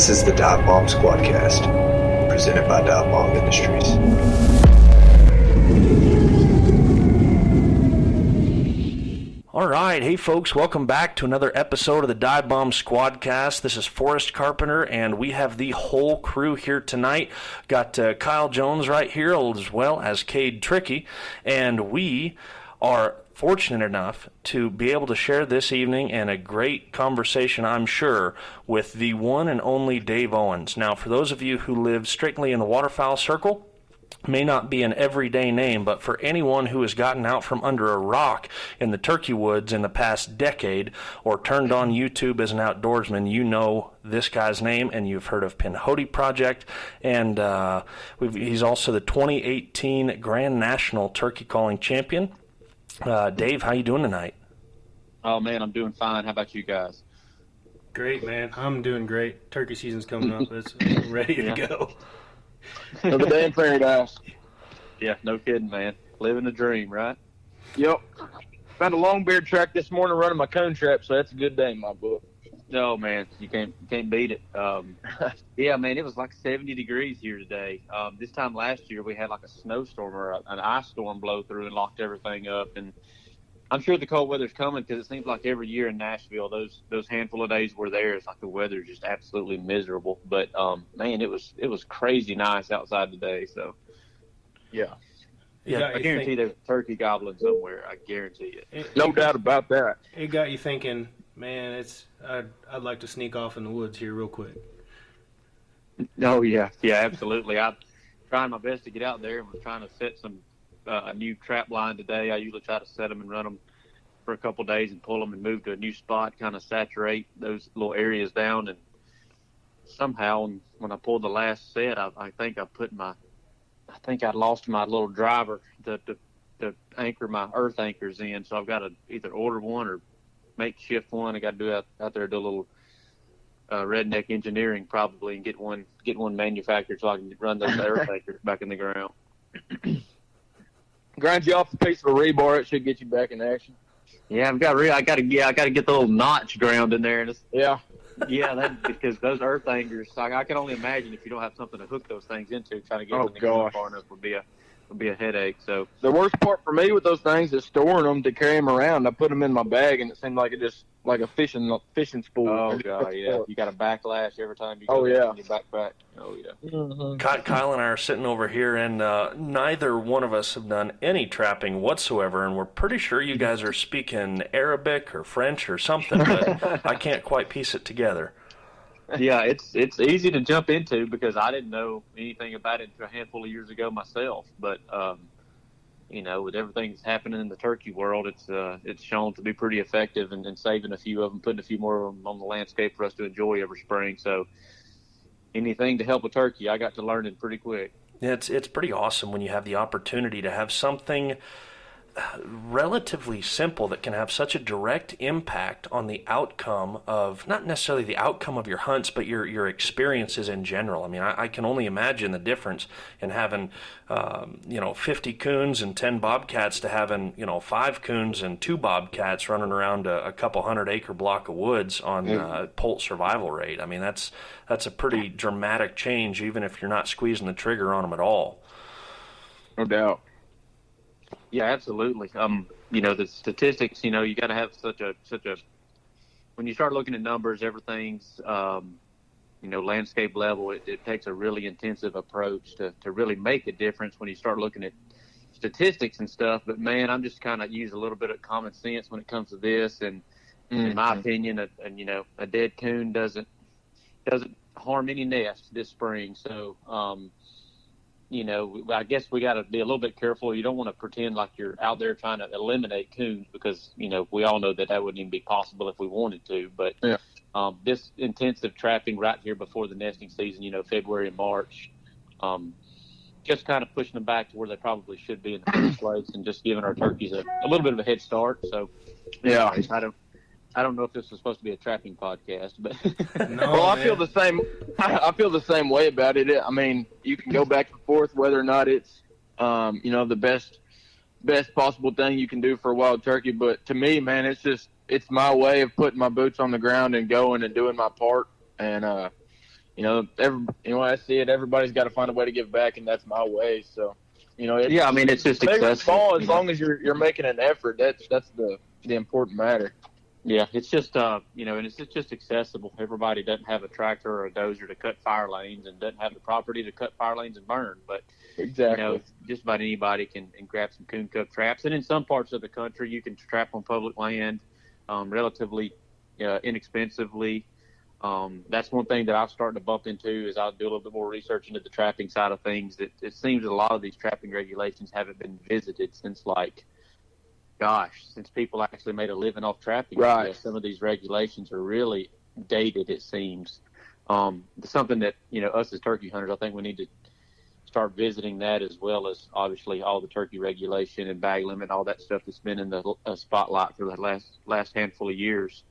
This is the Dive Bomb Squadcast, presented by Dive Bomb Industries. All right, hey folks, welcome back to another episode of the Dive Bomb Squadcast. This is Forrest Carpenter, and we have the whole crew here tonight. Got uh, Kyle Jones right here, as well as Cade Tricky, and we are fortunate enough to be able to share this evening and a great conversation, I'm sure, with the one and only Dave Owens. Now, for those of you who live strictly in the waterfowl circle, may not be an everyday name, but for anyone who has gotten out from under a rock in the turkey woods in the past decade or turned on YouTube as an outdoorsman, you know this guy's name and you've heard of Pinhoti Project. And uh, he's also the 2018 Grand National Turkey Calling Champion. Uh, Dave, how you doing tonight? Oh man, I'm doing fine. How about you guys? Great, man. I'm doing great. Turkey season's coming up. It's ready to Yeah. go. Another day in paradise. Yeah, no kidding, man. Living the dream, right? Yep. Found a long beard track this morning running my cone trap, so that's a good day in my book. No, man, you can't you can't beat it. Um, yeah, man, it was like 70 degrees here today. Um, this time last year, we had like a snowstorm or a, an ice storm blow through and locked everything up. And I'm sure the cold weather's coming because it seems like every year in Nashville, those those handful of days we're there, it's like the weather's just absolutely miserable. But um, man, it was it was crazy nice outside today. So Yeah. Yeah, I guarantee think- there's a turkey gobbling somewhere. I guarantee it. it- No it- doubt about that. It got you thinking, man. It's I'd, I'd like to sneak off in the woods here real quick. Oh yeah, yeah, absolutely. I'm trying my best to get out there and was trying to set some uh, a new trap line today. I usually try to set them and run them for a couple days and pull them and move to a new spot, kind of saturate those little areas down. And somehow, when I pulled the last set, I, I think I put my, I think I lost my little driver to, to to anchor my earth anchors in. So I've got to either order one or makeshift one. I got to do out out there do a little uh, redneck engineering probably and get one get one manufactured so I can run those earth anchors back in the ground. Grind you off a piece of a rebar, it should get you back in action. Yeah, I've got re- I got to yeah I got to get the little notch ground in there and it's, Yeah. yeah that because those earth anchors I, I can only imagine if you don't have something to hook those things into trying to get Oh, them in the ground gosh. far enough would be a would be a headache. So The worst part for me with those things is storing them to carry them around. I put them in my bag, and it seemed like it just like a fishing fishing spool. oh god yeah you got a backlash every time you go Oh, yeah. on your backpack. Oh yeah. Mhm. Kyle and I are sitting over here, and uh, neither one of us have done any trapping whatsoever, and we're pretty sure you guys are speaking Arabic or French or something, but I can't quite piece it together. Yeah, it's it's easy to jump into because I didn't know anything about it a handful of years ago myself. But um, you know, with everything that's happening in the turkey world, it's uh, it's shown to be pretty effective and, saving a few of them, putting a few more of them on the landscape for us to enjoy every spring. So anything to help a turkey, I got to learn it pretty quick. Yeah, It's it's pretty awesome when you have the opportunity to have something relatively simple that can have such a direct impact on the outcome of not necessarily the outcome of your hunts, but your your experiences in general. I mean, I, I can only imagine the difference in having um, you know 50 coons and 10 bobcats to having you know five coons and two bobcats running around a, a couple hundred acre block of woods on uh, poult survival rate. I mean, that's that's a pretty dramatic change, even if you're not squeezing the trigger on them at all. No doubt. Yeah, absolutely. Um, you know, the statistics. You know, you got to have such a such a. When you start looking at numbers, everything's um, you know landscape level. It, it takes a really intensive approach to to really make a difference when you start looking at statistics and stuff. But man, I'm just kind of use a little bit of common sense when it comes to this. And in my opinion, a, and you know, a dead coon doesn't doesn't harm any nest this spring. So. Um, you know, I guess we got to be a little bit careful. You don't want to pretend like you're out there trying to eliminate coons because, you know, we all know that that wouldn't even be possible if we wanted to. But Yeah. um, this intensive trapping right here before the nesting season, you know, February and March, um, just kind of pushing them back to where they probably should be in the first place and just giving our turkeys a, a little bit of a head start. So, Yeah. I don't. I don't know if this was supposed to be a trapping podcast, but No, well, I man. feel the same. I feel the same way about it. I mean, you can go back and forth whether or not it's, um, you know, the best, best possible thing you can do for a wild turkey. But to me, man, it's just it's my way of putting my boots on the ground and going and doing my part. And uh, you know, every, you know, I see it. Everybody's got to find a way to give back, and that's my way. So, you know, it, Yeah, I mean it's just big or small, as long as you're you're making an effort. That's that's the the important matter. Yeah, it's just uh, you know, and it's just, accessible. Everybody doesn't have a tractor or a dozer to cut fire lanes, and doesn't have the property to cut fire lanes and burn. But Exactly. you know, just about anybody can and grab some coon cup traps. And in some parts of the country, you can trap on public land um, relatively uh, inexpensively. Um, that's one thing that I've started to bump into is I'll do a little bit more research into the trapping side of things. It, it seems that a lot of these trapping regulations haven't been visited since like, gosh, since people actually made a living off trapping. Right. Yeah, some of these regulations are really dated. It seems. Um, something that you know us as turkey hunters, I think we need to start visiting that as well as obviously all the turkey regulation and bag limit, all that stuff that's been in the uh, spotlight for the last last handful of years.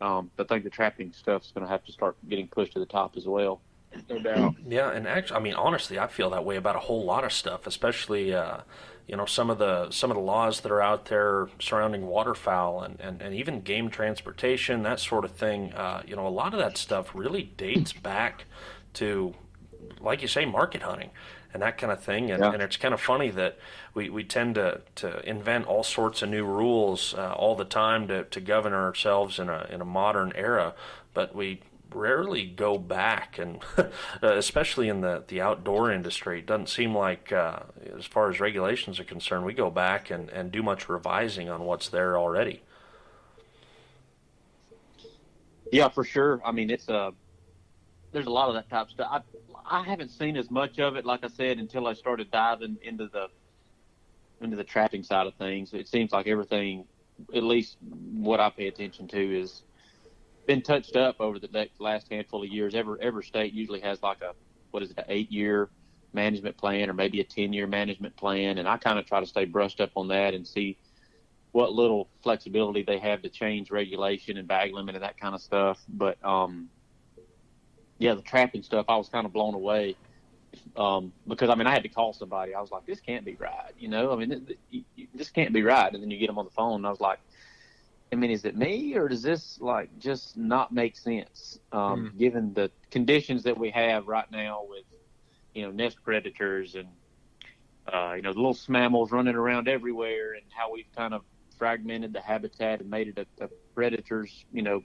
Um, I think the trapping stuff's going to have to start getting pushed to the top as well. No doubt. Yeah, and actually, I mean, honestly, I feel that way about a whole lot of stuff, especially, uh, you know, some of the some of the laws that are out there surrounding waterfowl and, and, and even game transportation, that sort of thing. Uh, you know, a lot of that stuff really dates back to, like you say, market hunting and that kind of thing. And, Yeah. and it's kind of funny that we, we tend to, to invent all sorts of new rules uh, all the time to, to govern ourselves in a in a modern era, but we rarely go back and uh, especially in the, the outdoor industry it doesn't seem like uh, as far as regulations are concerned we go back and, and do much revising on what's there already Yeah, for sure. I mean, it's a there's a lot of that type of stuff. I I haven't seen as much of it, like I said, until I started diving into the into the trapping side of things. It seems like everything, at least what I pay attention to, is been touched up over the last handful of years. Every every state usually has like a what is it, an eight year management plan or maybe a ten year management plan, and I kind of try to stay brushed up on that and see what little flexibility they have to change regulation and bag limit and that kind of stuff. But um, yeah, the trapping stuff, I was kind of blown away um, because I mean I had to call somebody. I was like, this can't be right, you know. I mean, th- th- this can't be right. And then you get them on the phone, and I was like, I mean, is it me or does this like just not make sense um, given the conditions that we have right now with you know nest predators and uh, you know the little mammals running around everywhere and how we've kind of fragmented the habitat and made it a, a predator's you know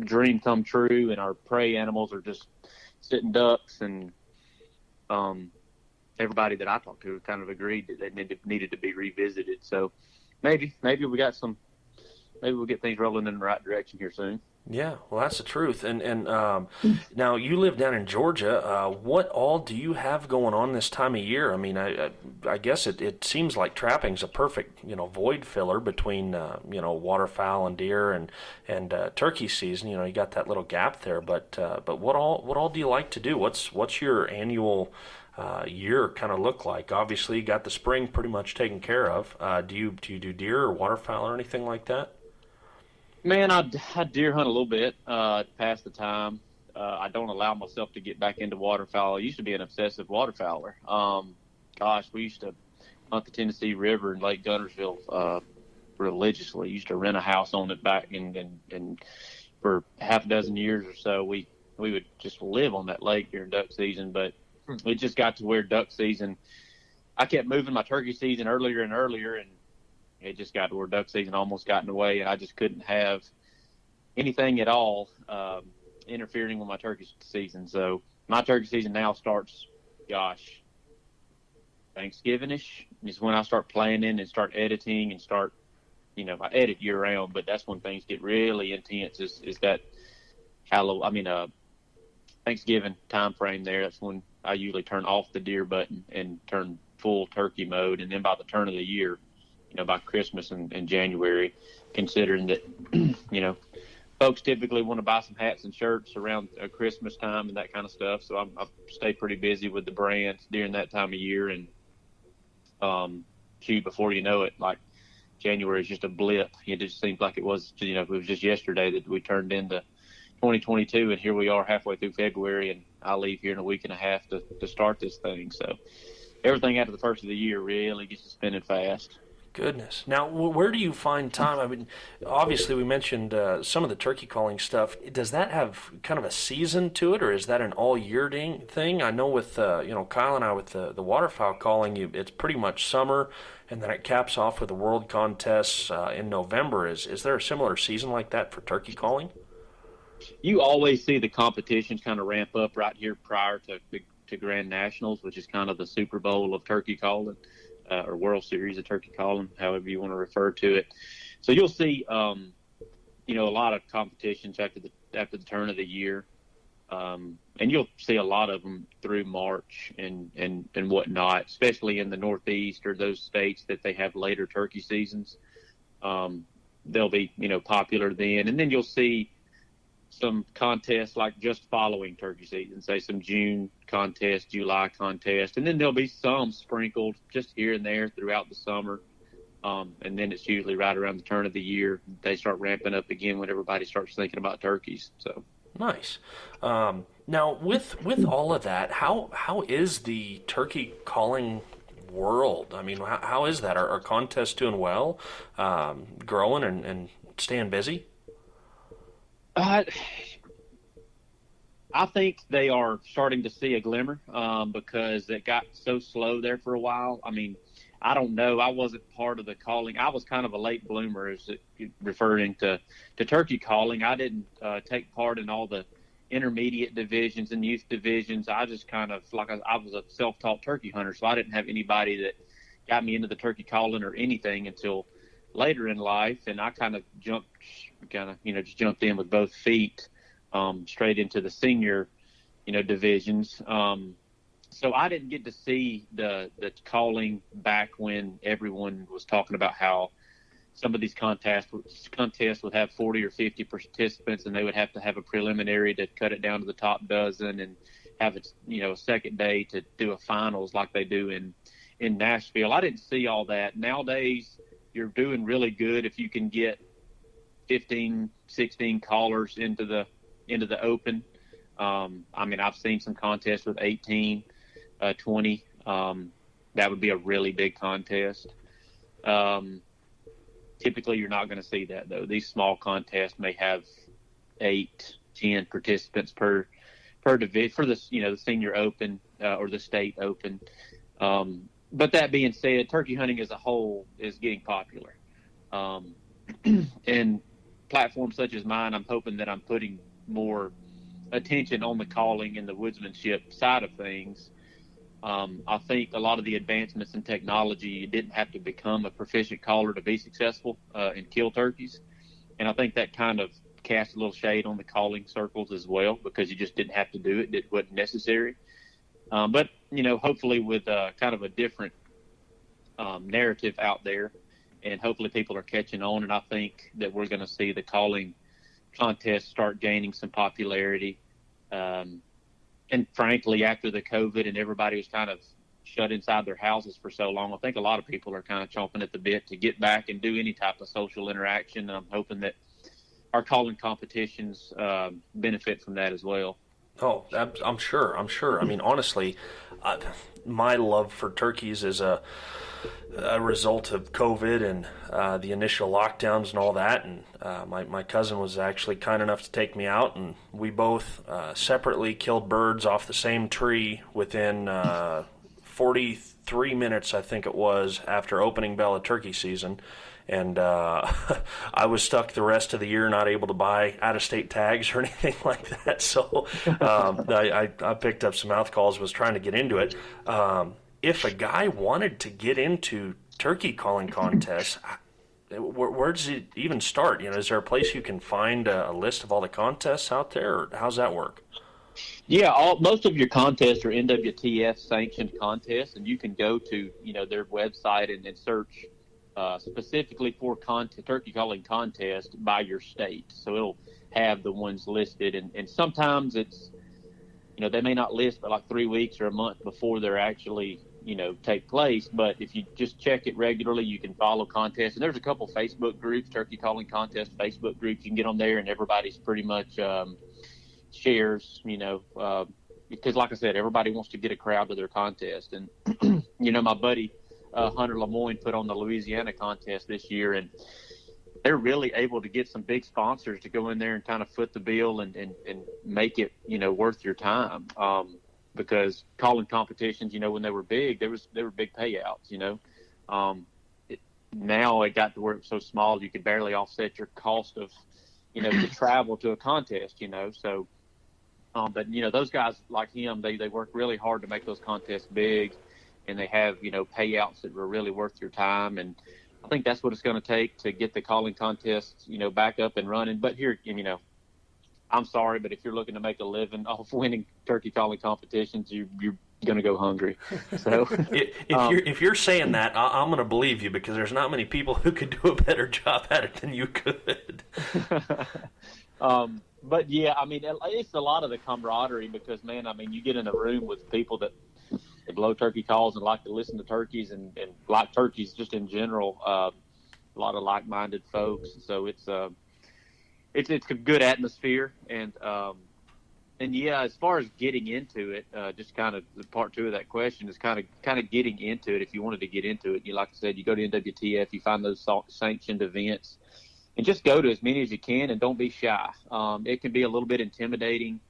dream come true and our prey animals are just sitting ducks and um, everybody that I talked to kind of agreed that they needed, needed to be revisited. So maybe maybe we got some maybe we'll get things rolling in the right direction here soon. Yeah, well, that's the truth. And and um, now you live down in Georgia. Uh, what all do you have going on this time of year? I mean, I I, I guess it, it seems like trapping's a perfect you know void filler between uh, you know waterfowl and deer and and uh, turkey season. You know, you got that little gap there. But uh, but what all what all do you like to do? What's what's your annual uh, year kind of look like? Obviously, you got the spring pretty much taken care of. Uh, do you do you do deer or waterfowl or anything like that? Man, I, I deer hunt a little bit uh, to pass the time. Uh, I don't allow myself to get back into waterfowl. I used to be an obsessive waterfowler. Um, gosh, we used to hunt the Tennessee River and Lake Guntersville uh, religiously. Used to rent a house on it back and and, and for half a dozen years or so. We we would just live on that lake during duck season. But it just got to where duck season. I kept moving my turkey season earlier and earlier, and it just got to where duck season almost got in the way, and I just couldn't have anything at all um, interfering with my turkey season. So my turkey season now starts, gosh, Thanksgiving-ish is when I start planning and start editing and start, you know, I edit year round, but that's when things get really intense. Is is that Halloween? I mean, uh, Thanksgiving time frame there. That's when I usually turn off the deer button and turn full turkey mode, and then by the turn of the year, you know, by Christmas and, and January, considering that, you know, folks typically want to buy some hats and shirts around uh, Christmas time and that kind of stuff. So I'm, I stay pretty busy with the brands during that time of year. And, um, shoot, before you know it, like January is just a blip. It just seems like it was, you know, it was just yesterday that we turned into 2022 and here we are halfway through February and I leave here in a week and a half to, to start this thing. So everything after the first of the year really gets spinning fast. Goodness. Now, where do you find time? I mean, obviously, we mentioned uh, some of the turkey calling stuff. Does that have kind of a season to it, or is that an all year thing? I know with uh, you know Kyle and I with the the waterfowl calling, you it's pretty much summer, and then it caps off with the world contests uh, in November. Is is there a similar season like that for turkey calling? You always see the competitions kind of ramp up right here prior to to Grand Nationals, which is kind of the Super Bowl of turkey calling uh, or World Series of turkey calling, however you want to refer to it. So you'll see, um, you know, a lot of competitions after the after the turn of the year, um, and you'll see a lot of them through March and and and whatnot, especially in the Northeast or those states that they have later turkey seasons. Um, they'll be you know popular then, and then you'll see some contests like just following turkey season, say some June contest, July contest, and then there'll be some sprinkled just here and there throughout the summer. Um, and then it's usually right around the turn of the year they start ramping up again when everybody starts thinking about turkeys. So nice. Um, now with with all of that, how how is the turkey calling world? I mean, how, how is that? Are, are contests doing well, um, growing and, and staying busy? Uh, I think they are starting to see a glimmer um, because it got so slow there for a while. I mean, I don't know. I wasn't part of the calling. I was kind of a late bloomer, as referring to to turkey calling. I didn't uh, take part in all the intermediate divisions and youth divisions. I just kind of like I, I was a self-taught turkey hunter, so I didn't have anybody that got me into the turkey calling or anything until later in life, and I kind of jumped, kind of you know just jumped in with both feet um, straight into the senior, you know, divisions. Um, so I didn't get to see the the calling back when everyone was talking about how some of these contests contests would have 40 or 50 participants, and they would have to have a preliminary to cut it down to the top dozen, and have a you know a second day to do a finals like they do in in Nashville. I didn't see all that. Nowadays, you're doing really good if you can get 15, 16 callers into the into the open. Um, I mean, I've seen some contests with 18, uh, 20. Um, that would be a really big contest. Um, typically, you're not going to see that though. These small contests may have eight, ten participants per per division for the you know the senior open uh, or the state open. Um, but that being said, turkey hunting as a whole is getting popular, um, and platforms such as mine, I'm hoping that I'm putting more attention on the calling and the woodsmanship side of things. Um, I think a lot of the advancements in technology, you didn't have to become a proficient caller to be successful uh, and kill turkeys. And I think that kind of cast a little shade on the calling circles as well because you just didn't have to do it. It wasn't necessary. Um, but, you know, hopefully with uh, kind of a different um, narrative out there and hopefully people are catching on. And I think that we're going to see the calling contest start gaining some popularity. Um, and frankly, after the COVID and everybody was kind of shut inside their houses for so long, I think a lot of people are kind of chomping at the bit to get back and do any type of social interaction. And I'm hoping that our calling competitions uh, benefit from that as well. Oh, I'm sure. I'm sure. I mean, honestly, uh, my love for turkeys is a a result of COVID and uh, the initial lockdowns and all that. And uh, my, my cousin was actually kind enough to take me out, and we both uh, separately killed birds off the same tree within uh, 43 minutes, I think it was, after opening bell of turkey season. And uh, I was stuck the rest of the year, not able to buy out of state tags or anything like that. So um, I, I, picked up some mouth calls, was trying to get into it. Um, if a guy wanted to get into turkey calling contests, where, where, does it even start? You know, is there a place you can find a, a list of all the contests out there, or how's that work? Yeah, all, most of your contests are NWTF sanctioned contests, and you can go to you know their website and, and search uh, specifically for turkey calling contest by your state. So it'll have the ones listed, and, and sometimes it's you know they may not list but like three weeks or a month before they're actually you know take place. But if you just check it regularly, you can follow contests. And there's a couple Facebook groups, turkey calling contest Facebook groups. You can get on there, and everybody's pretty much um, shares. You know, uh, because like I said, everybody wants to get a crowd to their contest. And you know, my buddy uh, Hunter Lemoyne put on the Louisiana contest this year, and they're really able to get some big sponsors to go in there and kind of foot the bill and, and, and make it, you know, worth your time. Um, because calling competitions, you know, when they were big, there was there were big payouts, you know. Um, it, now it got to where it was so small you could barely offset your cost of, you know, to travel to a contest, you know. So, um, but you know, those guys like him, they they work really hard to make those contests big, and they have you know payouts that were really worth your time and. I think that's what it's going to take to get the calling contest, you know, back up and running. But here, you know, I'm sorry, but if you're looking to make a living off winning turkey calling competitions, you, you're going to go hungry. So if, if um, you're if you're saying that, I, I'm going to believe you because there's not many people who could do a better job at it than you could. um, but yeah, I mean, it's a lot of the camaraderie because man, I mean, you get in a room with people that blow turkey calls and like to listen to turkeys and, and like turkeys just in general. Uh, a lot of like-minded folks, so it's uh, it's it's a good atmosphere and um, and yeah, as far as getting into it, uh, just kind of the part two of that question is kind of kind of getting into it. If you wanted to get into it, you like I said, you go to NWTF, you find those sa- sanctioned events, and just go to as many as you can, and don't be shy. Um, it can be a little bit intimidating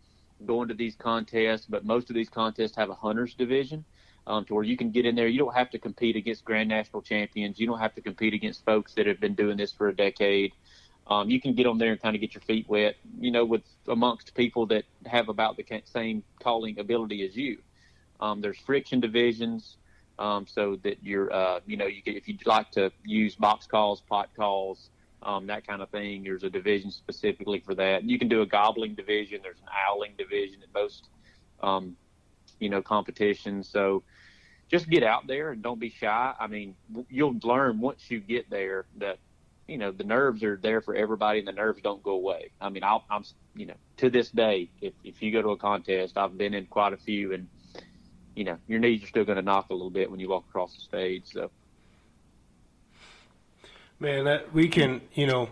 going to these contests, but most of these contests have a hunters division. Um, to where you can get in there, you don't have to compete against grand national champions. You don't have to compete against folks that have been doing this for a decade um, you can get on there and kind of get your feet wet, you know, with amongst people that have about the same calling ability as you. Um, there's friction divisions, um, so that you're, uh, you know, you get, if you'd like to use box calls, pot calls, um, that kind of thing. There's a division specifically for that. You can do a gobbling division. There's an owling division at most, um, you know, competitions. So just get out there and don't be shy. I mean, you'll learn once you get there that you know the nerves are there for everybody and the nerves don't go away i mean I'll, i'm you know to this day if, if you go to a contest i've been in quite a few and you know your knees are still going to knock a little bit when you walk across the stage so Man, that we can, you know,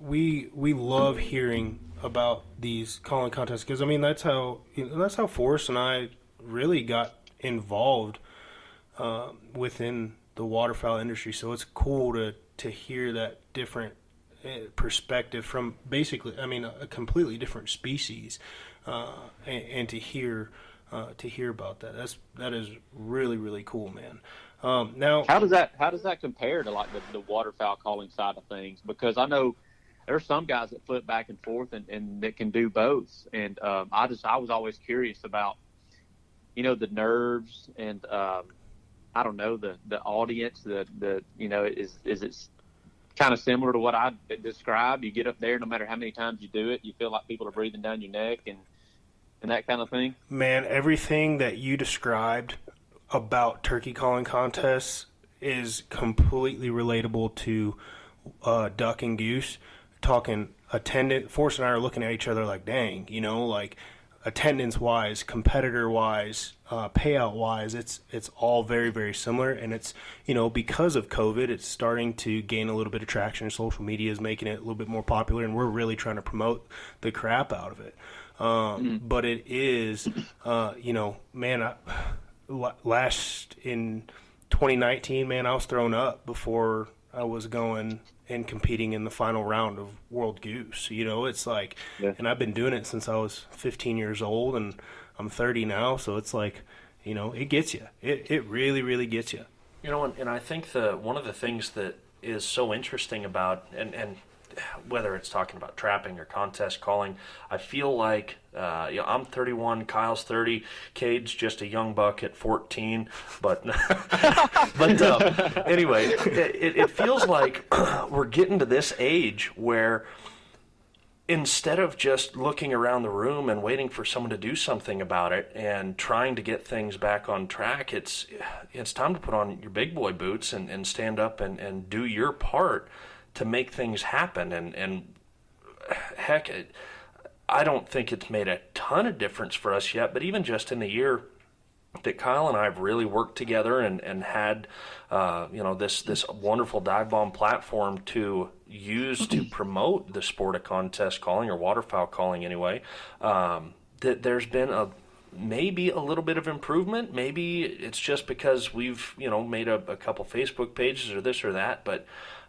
we we love hearing about these calling contests because I mean that's how you know, that's how Forrest and I really got involved uh, within the waterfowl industry. So it's cool to to hear that different uh, perspective from basically, I mean, a, a completely different species, uh, and, and to hear uh, to hear about that. That's that is really really cool, man. Um, now, how does that how does that compare to like the, the waterfowl calling side of things? Because i know there's some guys that flip back and forth and, and that can do both. And um, i just i was always curious about you know the nerves and um, i don't know the the audience the the you know is is it kind of similar to what i described? You get up there no matter how many times you do it you feel like people are breathing down your neck and and that kind of thing? Man, everything that you described about turkey calling contests is completely relatable to uh, duck and goose. Talking attendant, Forrest and I are looking at each other like, dang, you know, like attendance wise, competitor wise, uh, payout wise, it's it's all very very similar, and it's you know because of COVID, it's starting to gain a little bit of traction. Social media is making it a little bit more popular, and we're really trying to promote the crap out of it. Um, But it is, uh, you know, man, I, last in 2019, man, I was thrown up before I was going and competing in the final round of World Goose. You know, it's like, Yeah. and I've been doing it since I was 15 years old, and I'm 30 now, so it's like, you know, it gets you. It it really really gets you. You know, and, and I think the one of the things that is so interesting about and and whether it's talking about trapping or contest calling, I feel like uh, you know, I'm 31, Kyle's 30, Cade's just a young buck at 14, but but um, anyway, it, it, it feels like we're getting to this age where instead of just looking around the room and waiting for someone to do something about it and trying to get things back on track, it's it's time to put on your big boy boots and, and stand up and, and do your part to make things happen. And, and heck, it, I don't think it's made a ton of difference for us yet, but even just in the year that Kyle and I have really worked together and, and had, uh, you know, this, this wonderful dive bomb platform to use to promote the sport of contest calling or waterfowl calling anyway. Um, that there's been a, maybe a little bit of improvement. Maybe it's just because we've you know made a, a couple Facebook pages or this or that, but.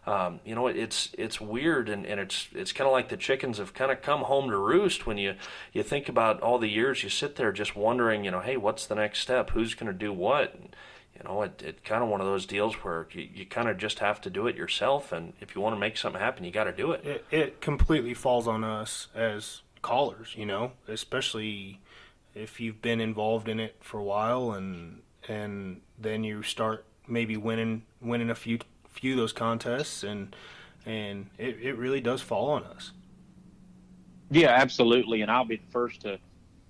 Um, you know, it's it's weird, and, and it's it's kind of like the chickens have kind of come home to roost when you you think about all the years you sit there just wondering, you know, hey, what's the next step? Who's going to do what? You know, it, it kind of one of those deals where you, you kind of just have to do it yourself, and if you want to make something happen, you got to do it. it. It completely falls on us as callers, you know, especially if you've been involved in it for a while, and and then you start maybe winning winning a few few of those contests, and and it, it really does fall on us. Yeah, absolutely, and I'll be the first to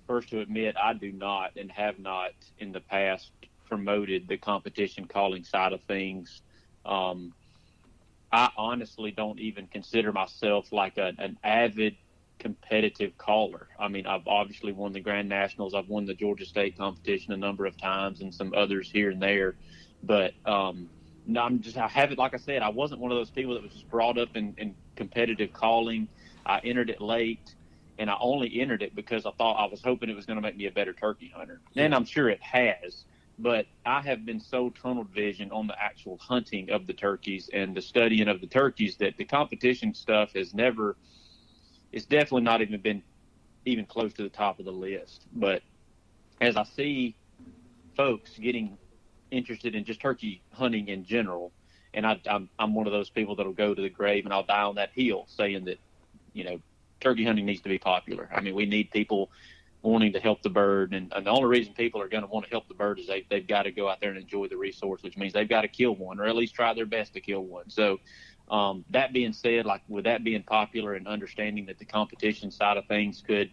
first to admit I do not and have not in the past promoted the competition calling side of things. Um, I honestly don't even consider myself like a, an avid competitive caller. I mean, I've obviously won the Grand Nationals. I've won the Georgia State competition a number of times and some others here and there. But um, no, I'm just, I haven't, like I said, I wasn't one of those people that was just brought up in, in competitive calling. I entered it late and I only entered it because I thought I was hoping it was going to make me a better turkey hunter. And I'm sure it has but I have been so tunnel vision on the actual hunting of the turkeys and the studying of the turkeys that the competition stuff has never, it's definitely not even been even close to the top of the list. But as I see folks getting interested in just turkey hunting in general, and I, I'm, I'm one of those people that'll go to the grave and I'll die on that hill saying that, you know, turkey hunting needs to be popular. I mean, we need people wanting to help the bird. And, and the only reason people are going to want to help the bird is they, they've got to go out there and enjoy the resource, which means they've got to kill one or at least try their best to kill one. So, um, that being said, like with that being popular and understanding that the competition side of things could,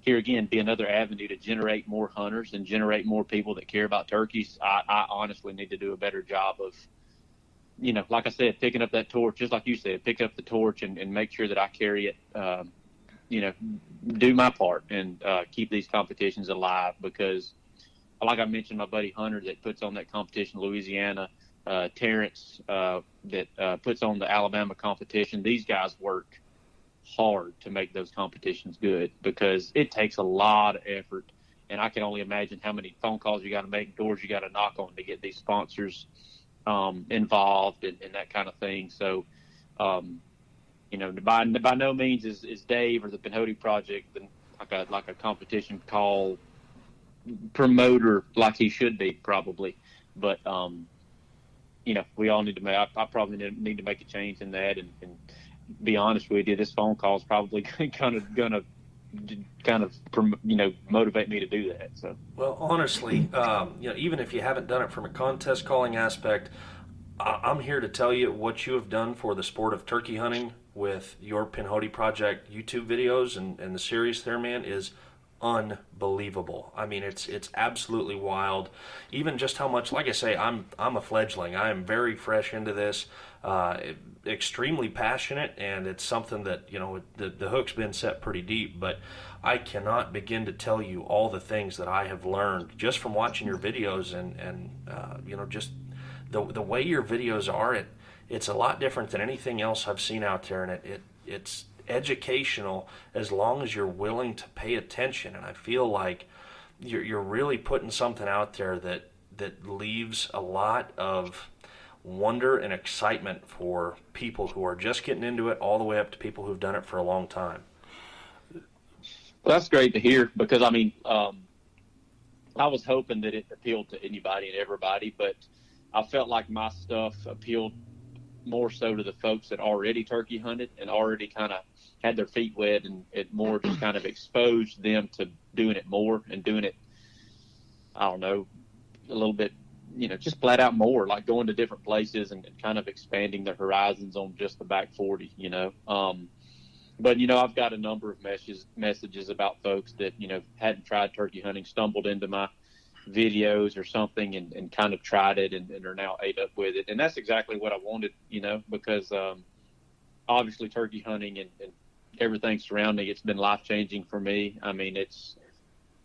here again, be another avenue to generate more hunters and generate more people that care about turkeys, I, I honestly need to do a better job of, you know, like I said, picking up that torch, just like you said, pick up the torch and, and make sure that I carry it um, you know, do my part and uh, keep these competitions alive because, like I mentioned, my buddy Hunter that puts on that competition, in Louisiana, uh, Terrence uh, that uh, puts on the Alabama competition. These guys work hard to make those competitions good because it takes a lot of effort. And I can only imagine how many phone calls you got to make, doors you got to knock on to get these sponsors um, involved and, and, that kind of thing. So, um, you know, by by no means is, is Dave or the Pinhoti Project like a like a competition call promoter like he should be probably, but um, you know, we all need to make. I, I probably need to make a change in that, and, and be honest with you, this phone call is probably kind of gonna kind of you know motivate me to do that. So well, honestly, um, you know, even if you haven't done it from a contest calling aspect, I'm here to tell you what you have done for the sport of turkey hunting with your Pinhoti Project YouTube videos and, and the series there, man, is unbelievable. I mean, it's it's absolutely wild. Even just how much, like I say, I'm I'm a fledgling. I am very fresh into this, uh, extremely passionate, and it's something that you know the the hook's been set pretty deep. But I cannot begin to tell you all the things that I have learned just from watching your videos and and uh, you know just the the way your videos are. It it's a lot different than anything else I've seen out there, and it, it it's educational as long as you're willing to pay attention. And I feel like you're you're really putting something out there that that leaves a lot of wonder and excitement for people who are just getting into it, all the way up to people who've done it for a long time. Well, that's great to hear because I mean, um, I was hoping that it appealed to anybody and everybody, but I felt like my stuff appealed more so to the folks that already turkey hunted and already kind of had their feet wet and it more just kind of exposed them to doing it more and doing it i don't know a little bit you know just flat out more like going to different places and, kind of expanding their horizons on just the back 40 you know um, but you know i've got a number of messages messages about folks that you know hadn't tried turkey hunting stumbled into my videos or something and, and kind of tried it and, and, are now ate up with it. And that's exactly what I wanted, you know, because um, obviously turkey hunting and, and everything surrounding it's been life changing for me. I mean, it's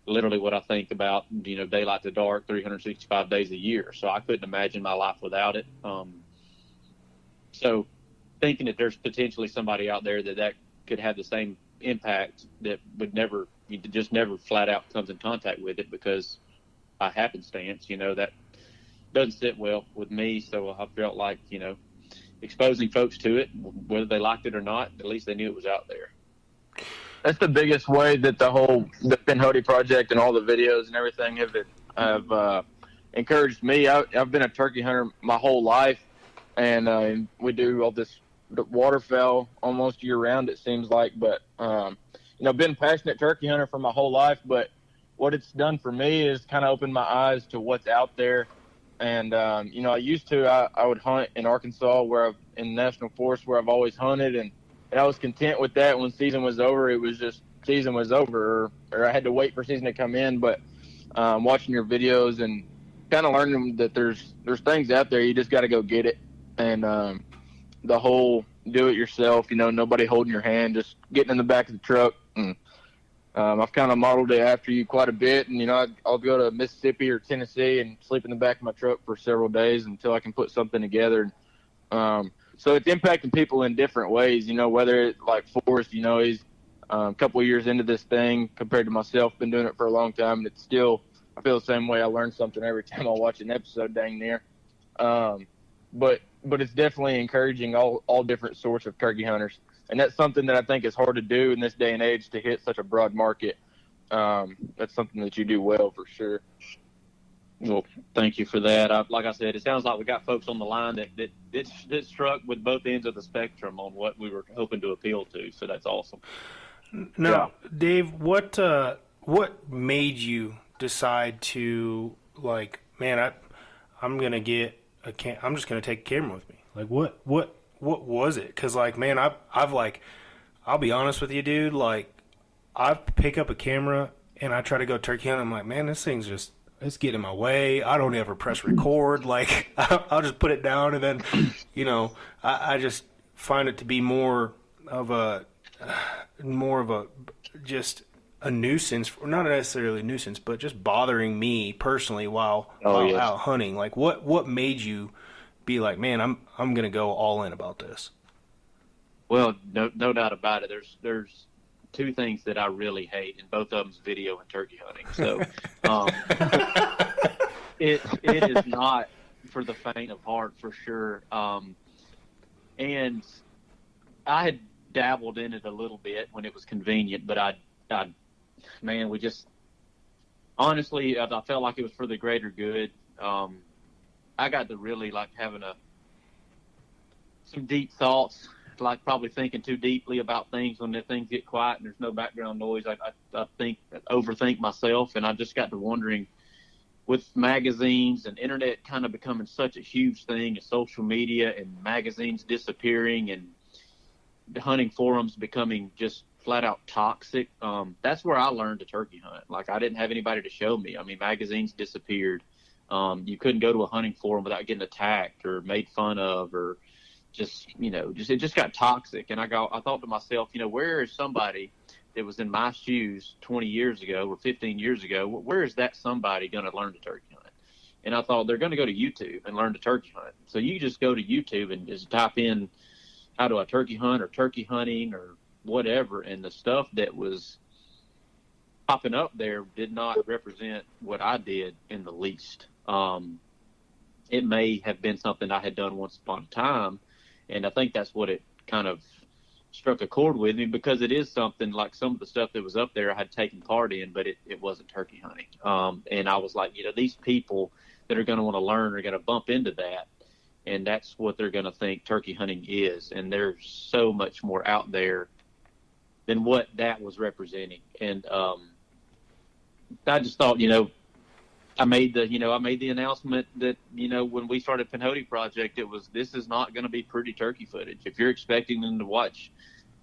literally what I think about, you know, daylight to dark, 365 days a year. So I couldn't imagine my life without it. Um, so thinking that there's potentially somebody out there that that could have the same impact that would never just never flat out comes in contact with it because by happenstance, you know, that doesn't sit well with me. So I felt like, you know, exposing folks to it, whether they liked it or not, at least they knew it was out there. That's the biggest way that the whole the Pinhoti project and all the videos and everything have have uh, encouraged me. I, have been a turkey hunter my whole life, and uh, we do all this waterfowl almost year round. It seems like, but um, you know, been passionate turkey hunter for my whole life. But what it's done for me is kind of opened my eyes to what's out there. And um, you know, I used to I, I would hunt in Arkansas, where I've in national forest, where I've always hunted, and, and I was content with that. When season was over, it was just season was over, or, or I had to wait for season to come in. But um, watching your videos and kind of learning that there's there's things out there, you just got to go get it. And um, the whole do it yourself, you know, nobody holding your hand, just getting in the back of the truck. And, um, I've kind of modeled it after you quite a bit, and you know, I, I'll go to Mississippi or Tennessee and sleep in the back of my truck for several days until I can put something together. And, Um, so it's impacting people in different ways, you know, whether it's like Forrest, you know, he's um, a couple years into this thing compared to myself, been doing it for a long time, and it's still, I feel the same way. I learn something every time I watch an episode, dang near. Um, but but it's definitely encouraging all all different sorts of turkey hunters, and that's something that I think is hard to do in this day and age to hit such a broad market. Um, that's something that you do well for sure. Well, thank you for that. I, like I said, it sounds like we got folks on the line that, that that, that struck with both ends of the spectrum on what we were hoping to appeal to. So that's awesome. Now, yeah. Dave, what uh, what made you decide to like, man, I I'm gonna get a cam- I'm just gonna take a camera with me. Like, what what what was it? Because like, man, I've I've like, I'll be honest with you, dude. Like, I pick up a camera and I try to go turkey hunting. I'm like, man, this thing's just it's getting in my way. I don't ever press record. Like, I'll just put it down and then, you know, I, I just find it to be more of a more of a just a nuisance, not necessarily a nuisance, but just bothering me personally while, oh, while yes. out hunting. Like, what what made you be like, man, I'm I'm gonna go all in about this? Well, no no doubt about it. There's there's two things that I really hate, and both of them's video and turkey hunting. So, um, it it is not for the faint of heart for sure. Um, and I had dabbled in it a little bit when it was convenient, but I, I, man, we just honestly, I, I felt like it was for the greater good. Um, I got to really like having a some deep thoughts, like probably thinking too deeply about things when the things get quiet and there's no background noise. I, I, I think overthink myself, and I just got to wondering with magazines and internet kind of becoming such a huge thing, and social media and magazines disappearing and hunting forums becoming just flat out toxic. Um, that's where I learned to turkey hunt. Like I didn't have anybody to show me. I mean, magazines disappeared. Um, you couldn't go to a hunting forum without getting attacked or made fun of or just you know just it just got toxic. And I got I thought to myself, you know, where is somebody that was in my shoes 20 years ago or 15 years ago? Where is that somebody going to learn to turkey hunt? And I thought they're going to go to YouTube and learn to turkey hunt. So you just go to YouTube and just type in how do I turkey hunt or turkey hunting or whatever, and the stuff that was popping up there did not represent what I did in the least. Um, it may have been something I had done once upon a time, and I think that's what it kind of struck a chord with me because it is something like some of the stuff that was up there I had taken part in, but it, it wasn't turkey hunting. Um, and I was like, you know, these people that are going to want to learn are going to bump into that and that's what they're going to think turkey hunting is. And there's so much more out there than what that was representing. And um, I just thought, you know, I made the, you know, I made the announcement that, you know, when we started Pinhoti Project, it was this is not going to be pretty turkey footage. If you're expecting them to watch,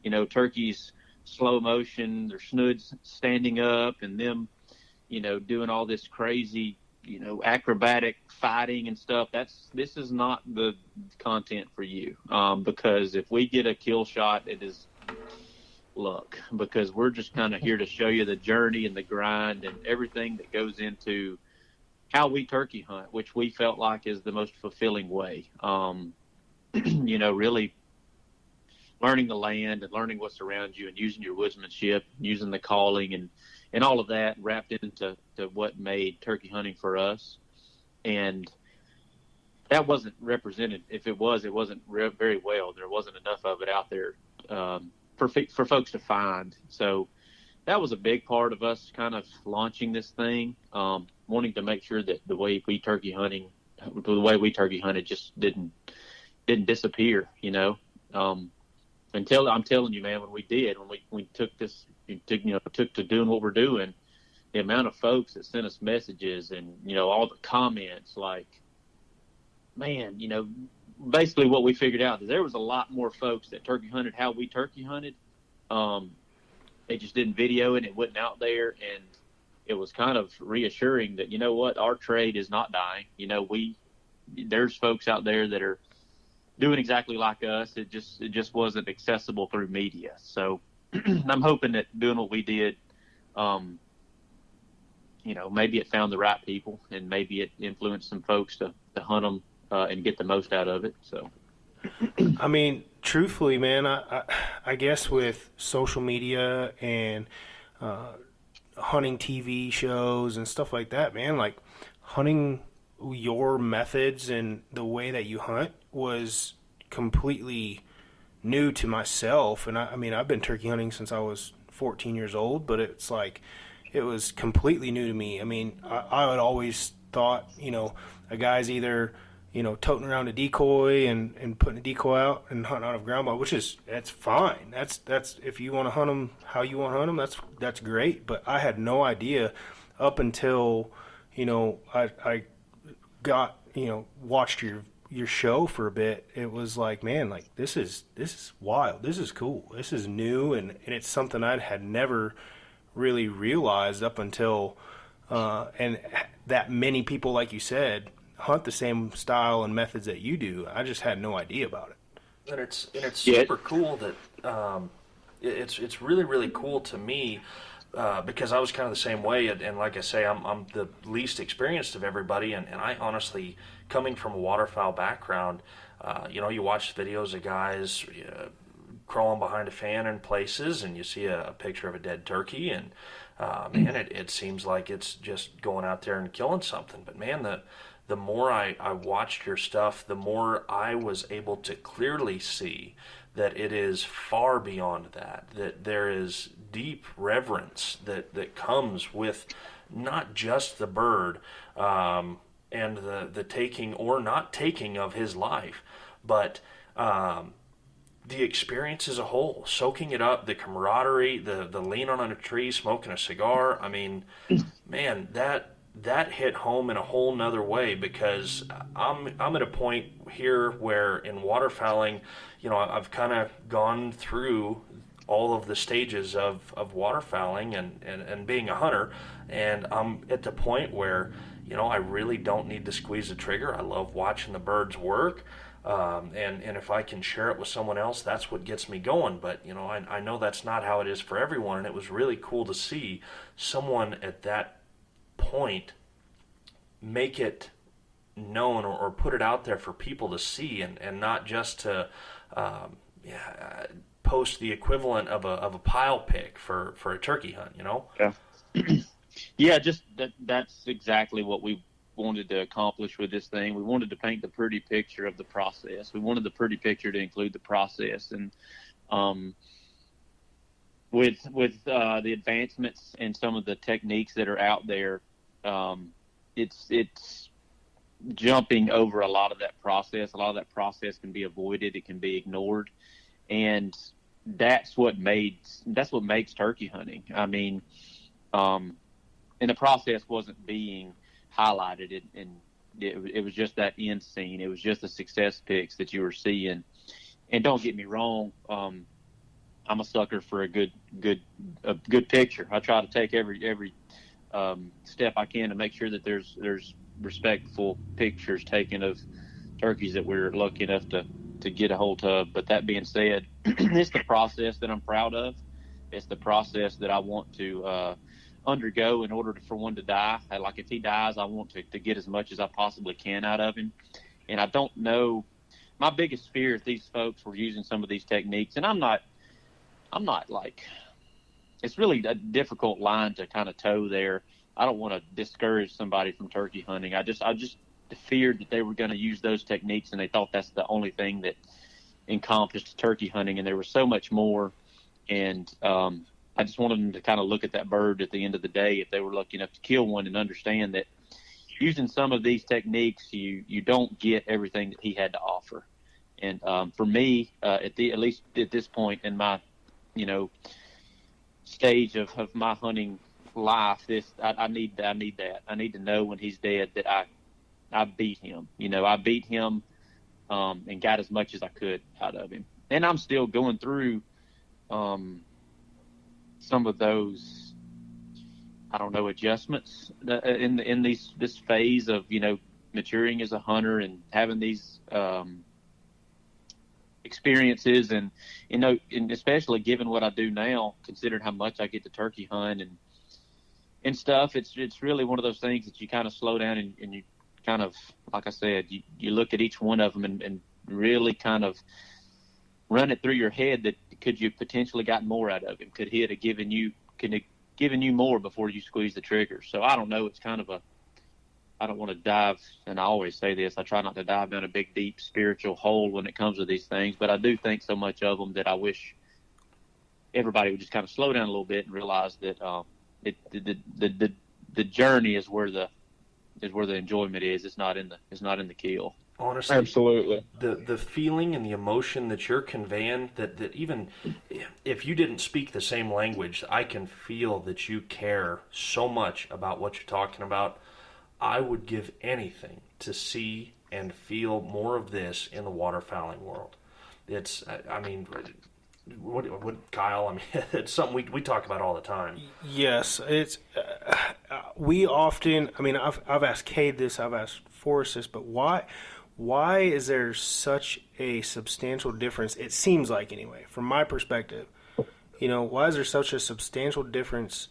you know, turkeys slow motion, their snoods standing up, and them, you know, doing all this crazy you know acrobatic fighting and stuff that's this is not the content for you um, because if we get a kill shot it is luck because we're just kind of here to show you the journey and the grind and everything that goes into how we turkey hunt which we felt like is the most fulfilling way um, you know really learning the land and learning what's around you and using your woodsmanship using the calling and and all of that wrapped into to what made turkey hunting for us, and that wasn't represented. If it was, it wasn't re- very well. There wasn't enough of it out there um, for for folks to find. So that was a big part of us kind of launching this thing, um, wanting to make sure that the way we turkey hunting, the way we turkey hunted, just didn't didn't disappear. You know, um, until I'm telling you, man, when we did, when we we took this, took, you know, took to doing what we're doing, the amount of folks that sent us messages and you know all the comments, like, man, you know, basically what we figured out is there was a lot more folks that turkey hunted how we turkey hunted. Um, they just didn't video it. It wasn't out there, and it was kind of reassuring that you know what, our trade is not dying. You know, we there's folks out there that are doing exactly like us. It just it just wasn't accessible through media. So I'm hoping that doing what we did, um, you know, maybe it found the right people and maybe it influenced some folks to, to hunt them uh, and get the most out of it. So. I mean, truthfully, man, I, I, I guess with social media and uh, hunting TV shows and stuff like that, man, like hunting your methods and the way that you hunt was completely new to myself. And I, I mean, I've been turkey hunting since I was 14 years old, but it's like it was completely new to me. I mean, I, I had always thought, you know, a guy's either you know, toting around a decoy and, and putting a decoy out and hunting out of ground ball, which is that's fine. That's that's if you want to hunt them how you want to hunt them, that's that's great. But I had no idea up until you know I I got you know watched your your show for a bit. It was like man, like this is this is wild. This is cool. This is new and and it's something I had never really realized up until uh, and that many people, like you said hunt the same style and methods that you do. I just had no idea about it. And it's and it's super yeah. cool that um, it's it's really really cool to me uh, because I was kind of the same way. And, and, like I say, I'm I'm the least experienced of everybody, and, and I honestly coming from a waterfowl background, uh, you know, you watch videos of guys. Uh, crawling behind a fan in places, and you see a, a picture of a dead turkey, and uh, man, it, it seems like it's just going out there and killing something. But man, the the more I, I watched your stuff, the more I was able to clearly see that it is far beyond that, that there is deep reverence that, that comes with not just the bird um, and the, the taking or not taking of his life, but um, the experience as a whole, soaking it up, the camaraderie, the, the lean on a tree, smoking a cigar. I mean, man, that that hit home in a whole nother way because I'm I'm at a point here where in waterfowling, you know, I've kind of gone through all of the stages of, of waterfowling and, and, and being a hunter, and I'm at the point where, you know, I really don't need to squeeze the trigger. I love watching the birds work. Um, and, and if I can share it with someone else, that's what gets me going. But, you know, I, I know that's not how it is for everyone. And it was really cool to see someone at that point make it known or, or, put it out there for people to see and, and not just to um, yeah, post the equivalent of a, of a pile pic for, for a turkey hunt, you know? Yeah. yeah, just that, that's exactly what we wanted to accomplish with this thing. We wanted to paint the pretty picture of the process. We wanted the pretty picture to include the process. And, um, with with uh, the advancements and some of the techniques that are out there, um, it's it's jumping over a lot of that process. A lot of that process can be avoided. It can be ignored, and that's what made that's what makes turkey hunting. I mean, um, and the process wasn't being highlighted, it, and it, it was just that end scene. It was just the success pics that you were seeing. And don't get me wrong, um, I'm a sucker for a good good a good picture. I try to take every every um, step I can to make sure that there's there's respectful pictures taken of turkeys that we're lucky enough to to get a hold of. But that being said, it's the process that I'm proud of. It's the process that I want to uh, undergo in order to, for one to die. Like if he dies, I want to, to get as much as I possibly can out of him. And I don't know. My biggest fear if these folks were using some of these techniques, and I'm not, I'm not like it's really a difficult line to kind of toe there. I don't want to discourage somebody from turkey hunting. I just I just feared that they were going to use those techniques and they thought that's the only thing that encompassed turkey hunting, and there was so much more. And um, I just wanted them to kind of look at that bird at the end of the day if they were lucky enough to kill one and understand that using some of these techniques, you you don't get everything that he had to offer. And um, for me, uh, at the at least at this point in my, you know, stage of, of my hunting life, this I, I need I need that. I need to know when he's dead that I I beat him. You know, I beat him um, and got as much as I could out of him. And I'm still going through um, some of those, I don't know, adjustments uh, in in these this phase of you know maturing as a hunter and having these um, experiences and you know and especially given what I do now, considering how much I get to turkey hunt and and stuff, it's it's really one of those things that you kind of slow down and, and you kind of, like I said, you, you look at each one of them and, and really kind of run it through your head that could you potentially got more out of him? Could he have given you could have given you more before you squeeze the trigger? So I don't know. It's kind of a I don't want to dive, and I always say this. I try not to dive down a big, deep spiritual hole when it comes to these things, but I do think so much of them that I wish everybody would just kind of slow down a little bit and realize that um, it, the, the the the journey is where the is where the enjoyment is. It's not in the it's not in the kill. Honestly, Absolutely. the the feeling and the emotion that you're conveying that that even if you didn't speak the same language, I can feel that you care so much about what you're talking about. I would give anything to see and feel more of this in the waterfowling world. It's I, I mean what, what Kyle? I mean, it's something we, we talk about all the time. Yes, it's uh, we often. I mean, I've I've asked Cade this, I've asked Forrest this, but why why is there such a substantial difference? It seems like anyway, from my perspective, you know, why is there such a substantial difference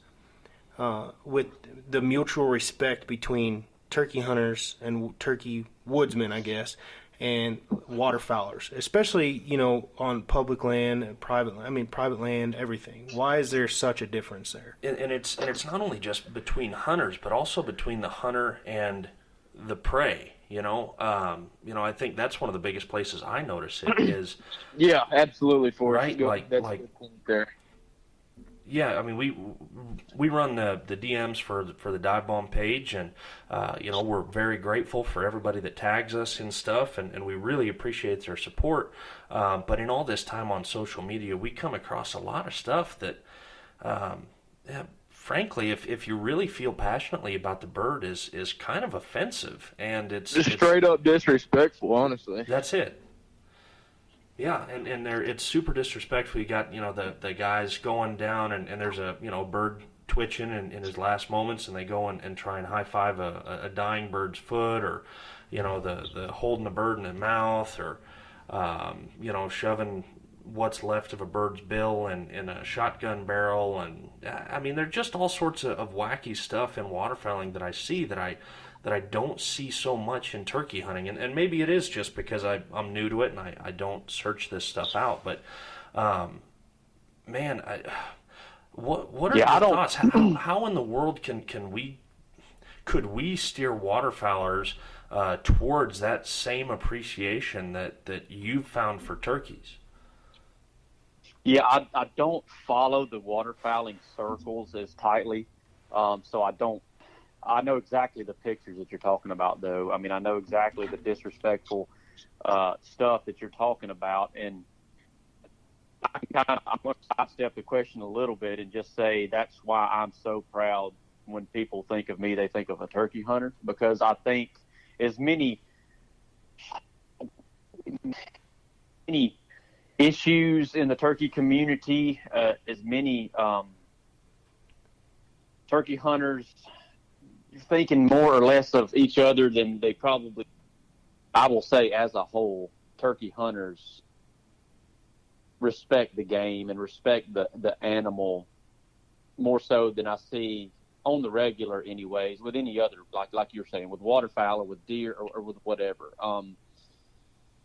uh, with the mutual respect between turkey hunters and turkey woodsmen? I guess and waterfowlers, especially you know on public land, and private. I mean, private land, everything. Why is there such a difference there? And, and it's and it's not only just between hunters, but also between the hunter and the prey. You know, um, you know, I think that's one of the biggest places I notice it is. Yeah, absolutely. For right, like that's like there. Yeah, I mean we we run the the DMs for the, for the dive bomb page, and uh, you know we're very grateful for everybody that tags us and stuff, and, and we really appreciate their support. Um, but in all this time on social media, we come across a lot of stuff that, um, yeah, frankly, if if you really feel passionately about the bird, is is kind of offensive, and it's, Just it's straight up disrespectful, honestly. that's it. Yeah, and, and there it's super disrespectful. You got you know the, the guys going down and, and there's a you know bird twitching in, in his last moments and they go and, and try and high five a, a dying bird's foot or you know the, the holding the bird in the mouth or um, you know shoving what's left of a bird's bill in, in a shotgun barrel and I mean there's just all sorts of, of wacky stuff in waterfowling that I see that I that I don't see so much in turkey hunting. And, and maybe it is just because I, I'm new to it and I, I don't search this stuff out. But, um, man, I, what, what are Yeah, your thoughts? How, how in the world can, can we, could we steer waterfowlers uh, towards that same appreciation that, that you've found for turkeys? Yeah, I, I don't follow the waterfowling circles as tightly, um, so I don't. I know exactly the pictures that you're talking about, though. I mean, I know exactly the disrespectful uh, stuff that you're talking about, and I kind of I'm going to sidestep the question a little bit and just say that's why I'm so proud when people think of me, they think of a turkey hunter because I think as many many issues in the turkey community, uh, as many um, turkey hunters thinking more or less of each other than they probably, I will say, as a whole, turkey hunters respect the game and respect the, the animal more so than I see on the regular, anyways, with any other, like like you're saying, with waterfowl or with deer or, or with whatever. Um,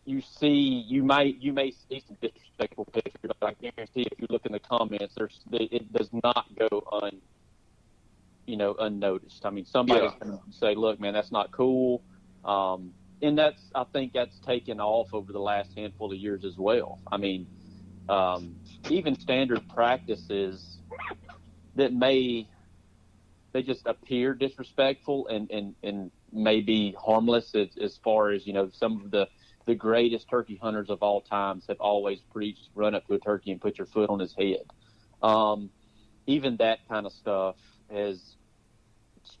you see you might you may see some disrespectful pictures, but I guarantee if you look in the comments, there's it does not go un you know unnoticed. I mean, somebody's Yeah. going to say, "Look, man, that's not cool," um, and that's I think that's taken off over the last handful of years as well. I mean, um, even standard practices that may they just appear disrespectful and and and may be harmless as, as far as you know some of the the greatest turkey hunters of all times have always preached run up to a turkey and put your foot on his head um, even that kind of stuff is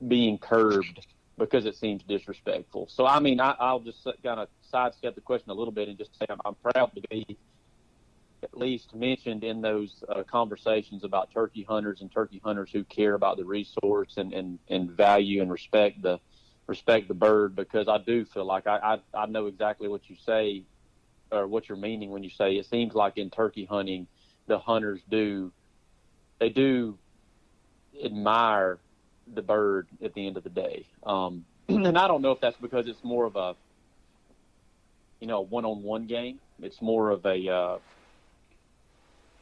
being curbed because it seems disrespectful. So i mean I, i'll just kind of sidestep the question a little bit and just say i'm, I'm proud to be at least mentioned in those uh, conversations about turkey hunters and turkey hunters who care about the resource and, and, and value and respect the respect the bird because I do feel like I, I, I know exactly what you say or what you're meaning when you say it seems like in turkey hunting the hunters do they do admire the bird at the end of the day. Um, and I don't know if that's because it's more of a you know one-on-one game. It's more of a uh,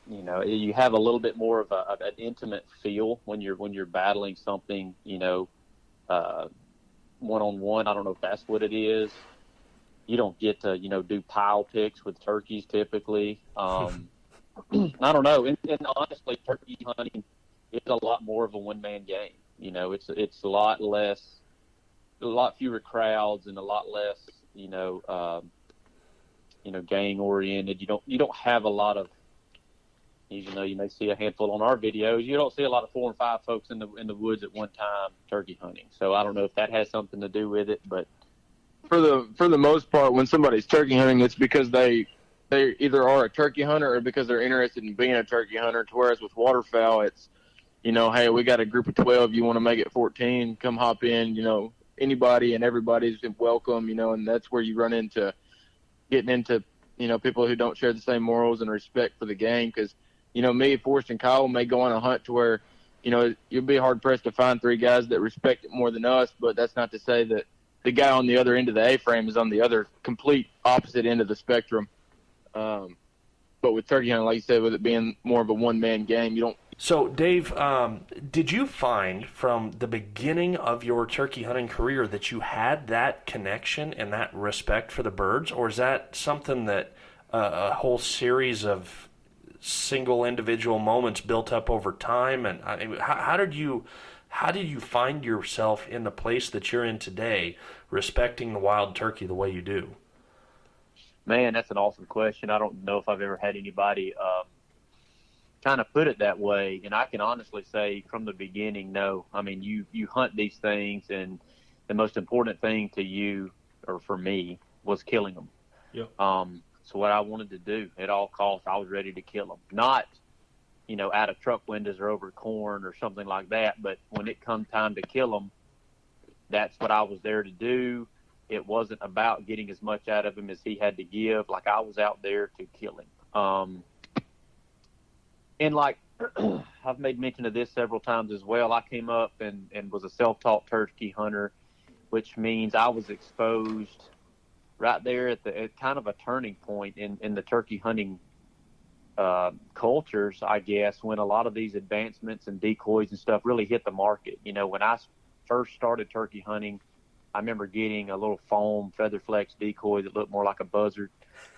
you know you have a little bit more of, a, an intimate feel when you're when you're battling something you know uh, one-on-one. I don't know if that's what it is. You don't get to you know do pile pics with turkeys typically. Um, i don't know. And, and honestly turkey hunting is a lot more of a one-man game you know it's it's a lot less a lot fewer crowds and a lot less you know um, you know gang oriented you don't you don't have a lot of even though you may see a handful on our videos, you don't see a lot of four and five folks in the in the woods at one time turkey hunting. So I don't know if that has something to do with it, but for the for the most part, when somebody's turkey hunting, it's because they they either are a turkey hunter or because they're interested in being a turkey hunter. Whereas with waterfowl, it's you know, hey, we got a group of twelve. You want to make it fourteen? Come hop in. You know, anybody and everybody's welcome. You know, and that's where you run into getting into you know people who don't share the same morals and respect for the game because you know, me, Forrest, and Kyle may go on a hunt to where, you know, you'll be hard pressed to find three guys that respect it more than us. But that's not to say that the guy on the other end of the A frame is on the other complete opposite end of the spectrum. Um, but with turkey hunting, like you said, with it being more of a one man game, you don't. So, Dave, um, did you find from the beginning of your turkey hunting career that you had that connection and that respect for the birds, or is that something that uh, a whole series of single individual moments built up over time? And I, how, how did you how did you find yourself in the place that you're in today respecting the wild turkey the way you do? Man that's an awesome question. I don't know if i've ever had anybody um, kind of put it that way and i can honestly say from the beginning no i mean you you hunt these things and the most important thing to you or for me was killing them Yep. um, so what I wanted to do at all costs, I was ready to kill them. Not, you know, out of truck windows or over corn or something like that. But when it come time to kill them, that's what I was there to do. It wasn't about getting as much out of him as he had to give. Like I was out there to kill him. Um, and like I've made mention of this several times as well. I came up and, and was a self-taught turkey hunter, which means I was exposed right there at the at kind of a turning point in in the turkey hunting uh, cultures, I guess, when a lot of these advancements and decoys and stuff really hit the market. You know, when I first started turkey hunting, I remember getting a little foam feather flex decoy that looked more like a buzzard.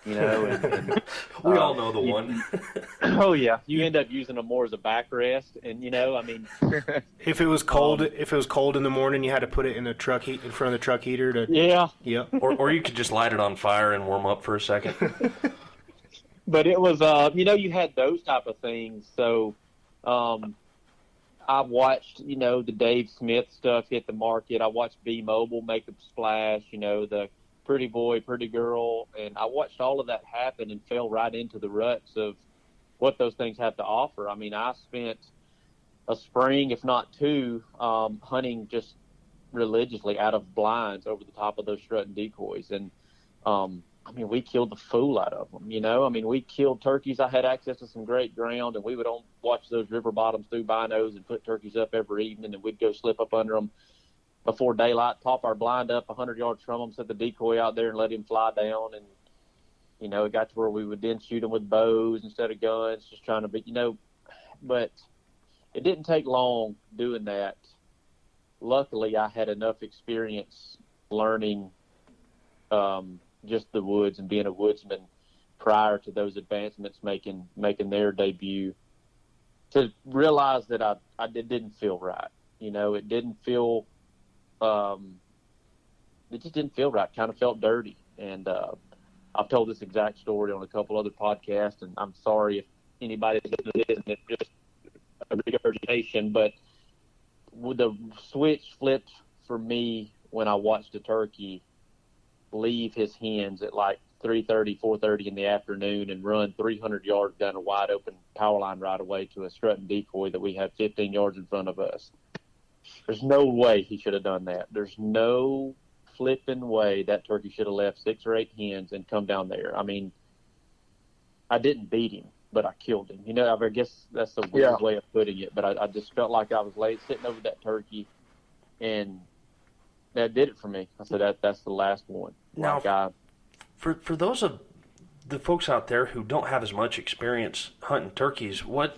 You know, and, and we uh, all know the you- one oh yeah, you end up using them more as a backrest, and you know, I mean, If it was cold, Um, if it was cold in the morning, you had to put it in the truck heat in front of the truck heater to. yeah, Yep. or, or you could just light it on fire and warm up for a second but it was uh you know you had those type of things so um i watched you know the dave smith stuff hit the market. I watched b mobile make a splash you know the pretty boy pretty girl and i watched all of that happen and fell right into the ruts of what those things have to offer. I mean i spent a spring if not two um hunting just religiously out of blinds over the top of those strutting decoys. And um I mean, we killed the fool out of them. You know, I mean, we killed turkeys. I had access to some great ground, and we would on, watch those river bottoms through binos and put turkeys up every evening, and we'd go slip up under them before daylight, pop our blind up 100 yards from them, set the decoy out there, and let him fly down. And You know, it got to where we would then shoot them with bows instead of guns, just trying to be, you know, but it didn't take long doing that. Luckily, I had enough experience learning um, just the woods and being a woodsman prior to those advancements making making their debut to realize that I I did, didn't feel right. You know, it didn't feel um, it just didn't feel right. Kind of felt dirty, and uh, I've told this exact story on a couple other podcasts, and I'm sorry if anybody listening to just a regurgitation, but the switch flipped for me when I watched a turkey leave his hens at like 3.30, 4.30 in the afternoon and run 300 yards down a wide open power line right away to a strutting decoy that we had 15 yards in front of us. There's no way he should have done that. There's no flipping way that turkey should have left six or eight hens and come down there. I mean, I didn't beat him, but I killed him. You know, I guess that's the weird Yeah. way of putting it, but I, I just felt like I was late sitting over that turkey, and that did it for me. I said that that's the last one. Now- Like I, For for those of the folks out there who don't have as much experience hunting turkeys, what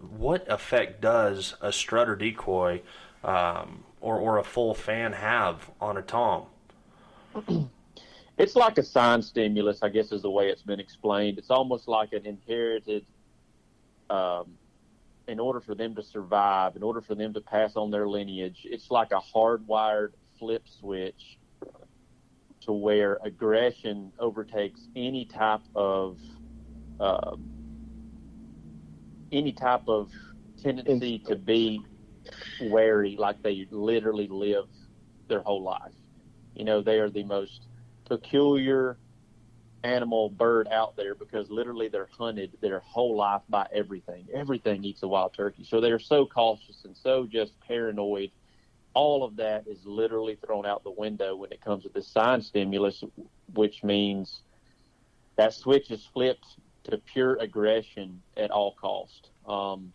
what effect does a strutter decoy um, or or a full fan have on a tom? it's like a sign stimulus, I guess is the way it's been explained. It's almost like an inherited. Um, in order for them to survive, in order for them to pass on their lineage, it's like a hardwired flip switch to where aggression overtakes any type of um, any type of tendency to be wary, like they literally live their whole life. You know, they are the most peculiar animal bird out there because literally they're hunted their whole life by everything. Everything eats a wild turkey. So they're so cautious and so just paranoid. All of that is literally thrown out the window when it comes to the sign stimulus, which means that switch is flipped to pure aggression at all cost. Um,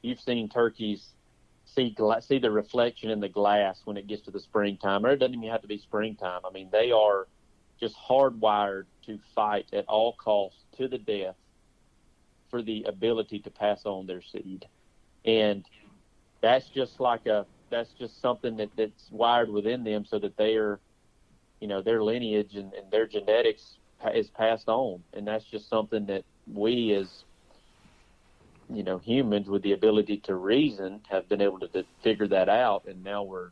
you've seen turkeys see gla- see the reflection in the glass when it gets to the springtime, or it doesn't even have to be springtime. I mean, they are just hardwired to fight at all costs to the death for the ability to pass on their seed, and that's just like a that's just something that, that's wired within them so that they are, you know, their lineage and, and their genetics is passed on, and that's just something that we as you know humans with the ability to reason have been able to, to figure that out, and now we're